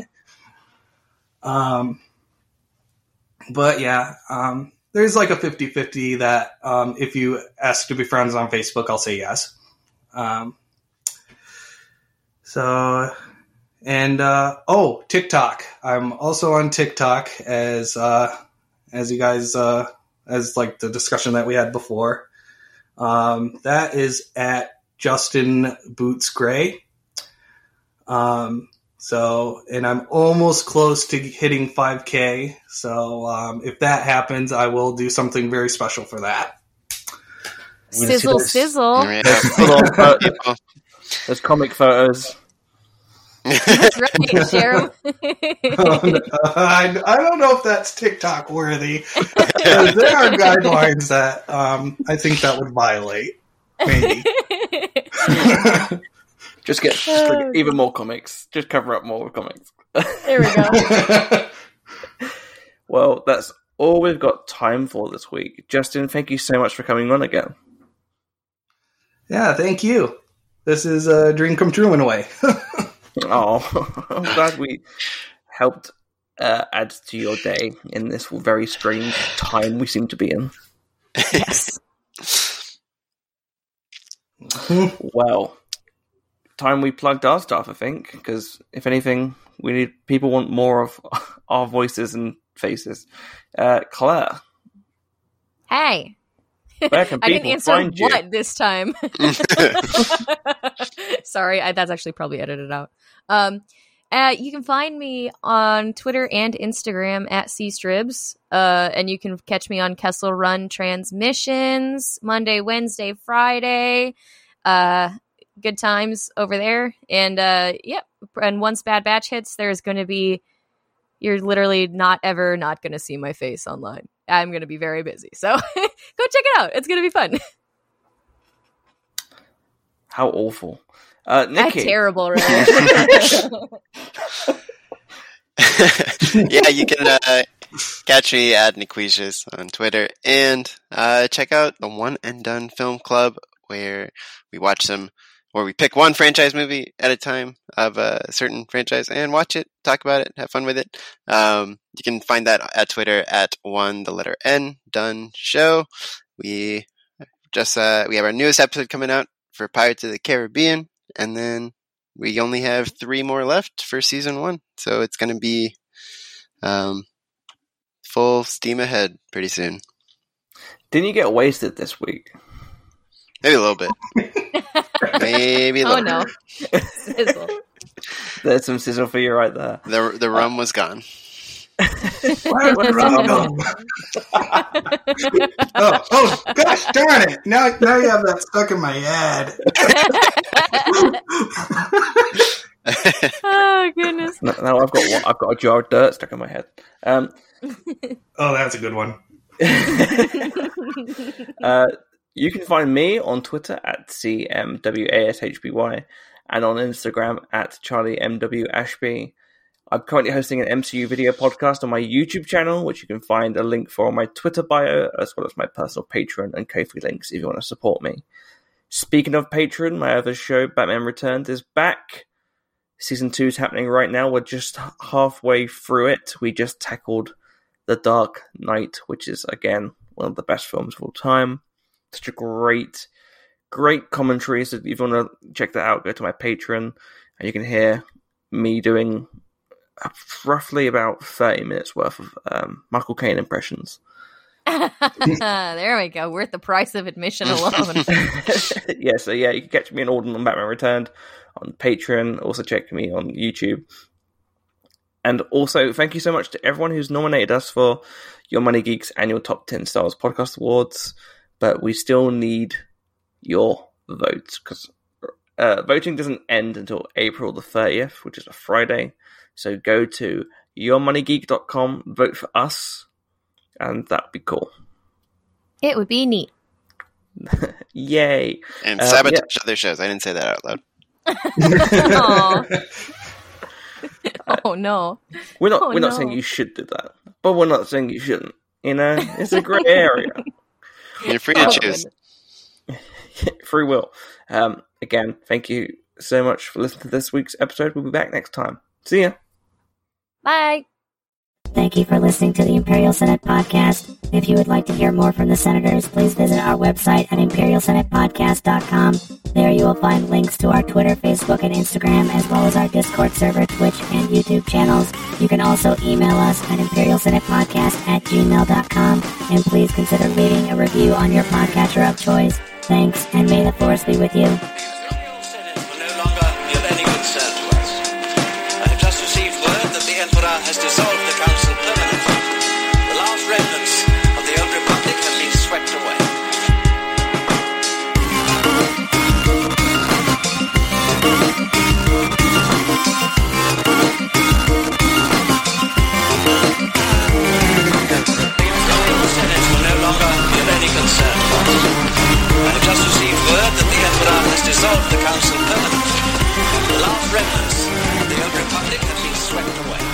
um, but yeah, um, there's like a 50-50 that um, if you ask to be friends on Facebook, I'll say yes. Um, so and uh, oh, TikTok. I'm also on TikTok as uh, as you guys uh, as like the discussion that we had before. Um, that is at Justin Boots Gray. Um, so, and I'm almost close to hitting 5K. So, um, if that happens, I will do something very special for that. We're gonna see Sizzle, sizzle. Yeah. Full on pho- People. Those comic photos. That's right, share 'em. I, I don't know if that's TikTok worthy. there are guidelines that um, I think that would violate. Maybe. Just get just Oh, even more comics. Just cover up more comics. there we go. Well, that's all we've got time for this week. Justin, thank you so much for coming on again. yeah, thank you. This is a dream come true in a way. Oh, I'm glad we helped uh, add to your day in this very strange time we seem to be in. yes. Well, time we plugged our stuff, I think, because if anything, we need people want more of our voices and faces. Uh, Clare, Hey. Where can I didn't answer find you? what this time. Sorry, I, that's actually probably edited out. Um, uh, you can find me on Twitter and Instagram at cstribs, uh, and you can catch me on Kessel Run Transmissions Monday, Wednesday, Friday. Uh, good times over there, and uh, yep, and once Bad Batch hits, there's going to be you're literally not ever not going to see my face online. I'm going to be very busy, so go check it out. It's going to be fun. How awful. Uh, That's terrible, really. yeah, you can uh, catch me at Niquisius on Twitter and uh, check out the One and Done Film Club where we watch some, where we pick one franchise movie at a time of a certain franchise and watch it, talk about it, have fun with it. Um, you can find that at Twitter at one the letter N Done Show. We just uh, we have our newest episode coming out for Pirates of the Caribbean, and then we only have three more left for season one. So it's going to be um, full steam ahead pretty soon. didn't you get wasted this week? Maybe a little bit. Maybe oh no. Sizzle. There's some sizzle for you right there. The the rum was gone. Where would Rob go? oh, oh, gosh darn it! Now, now you have that stuck in my head. oh goodness. No- Now I've got one, I've got a jar of dirt stuck in my head. Um, oh, that's a good one. uh, you can find me on Twitter at CMWASHBY and on Instagram at CharlieMWAshby. I'm currently hosting an MCU video podcast on my YouTube channel, which you can find a link for on my Twitter bio, as well as my personal Patreon and Ko-fi links if you want to support me. Speaking of Patreon, my other show, Batman Returns, is back. Season 2 is happening right now. We're just halfway through it. We just tackled The Dark Knight, which is, again, one of the best films of all time. Such a great, great commentary. So if you want to check that out, go to my Patreon and you can hear me doing roughly about 30 minutes worth of um, Michael Caine impressions. there we go. Worth the price of admission alone. yeah, so yeah, you can catch me in Alden on Batman Returned on Patreon. Also check me on YouTube. And also, thank you so much to everyone who's nominated us for your Money Geeks annual Top 10 Stars Podcast Awards. But we still need your votes because uh, voting doesn't end until April the 30th, which is a Friday. So go to yourmoneygeek.com, vote for us, and that'd be cool. it would be neat. Yay! And Uh, sabotage other shows. I didn't say that out loud. Oh no. We're not Oh, we're not no. saying you should do that, but we're not saying you shouldn't. You know, it's a great area. You're free to Oh, choose. Free will. Um, again, thank you so much for listening to this week's episode. We'll be back next time. See ya. Bye. Thank you for listening to the Imperial Senate podcast. If you would like to hear more from the senators, please visit our website at imperialsenatepodcast.com. There you will find links to our Twitter, Facebook, and Instagram, as well as our Discord server, Twitch, and YouTube channels. You can also email us at imperialsenatepodcast at gmail.com. And please consider leaving a review on your podcatcher of choice. Thanks, and may the force be with you. The Imperial concerned. I have just received word that the Emperor has dissolved the council permanently. The last remnants of the old republic have been swept away.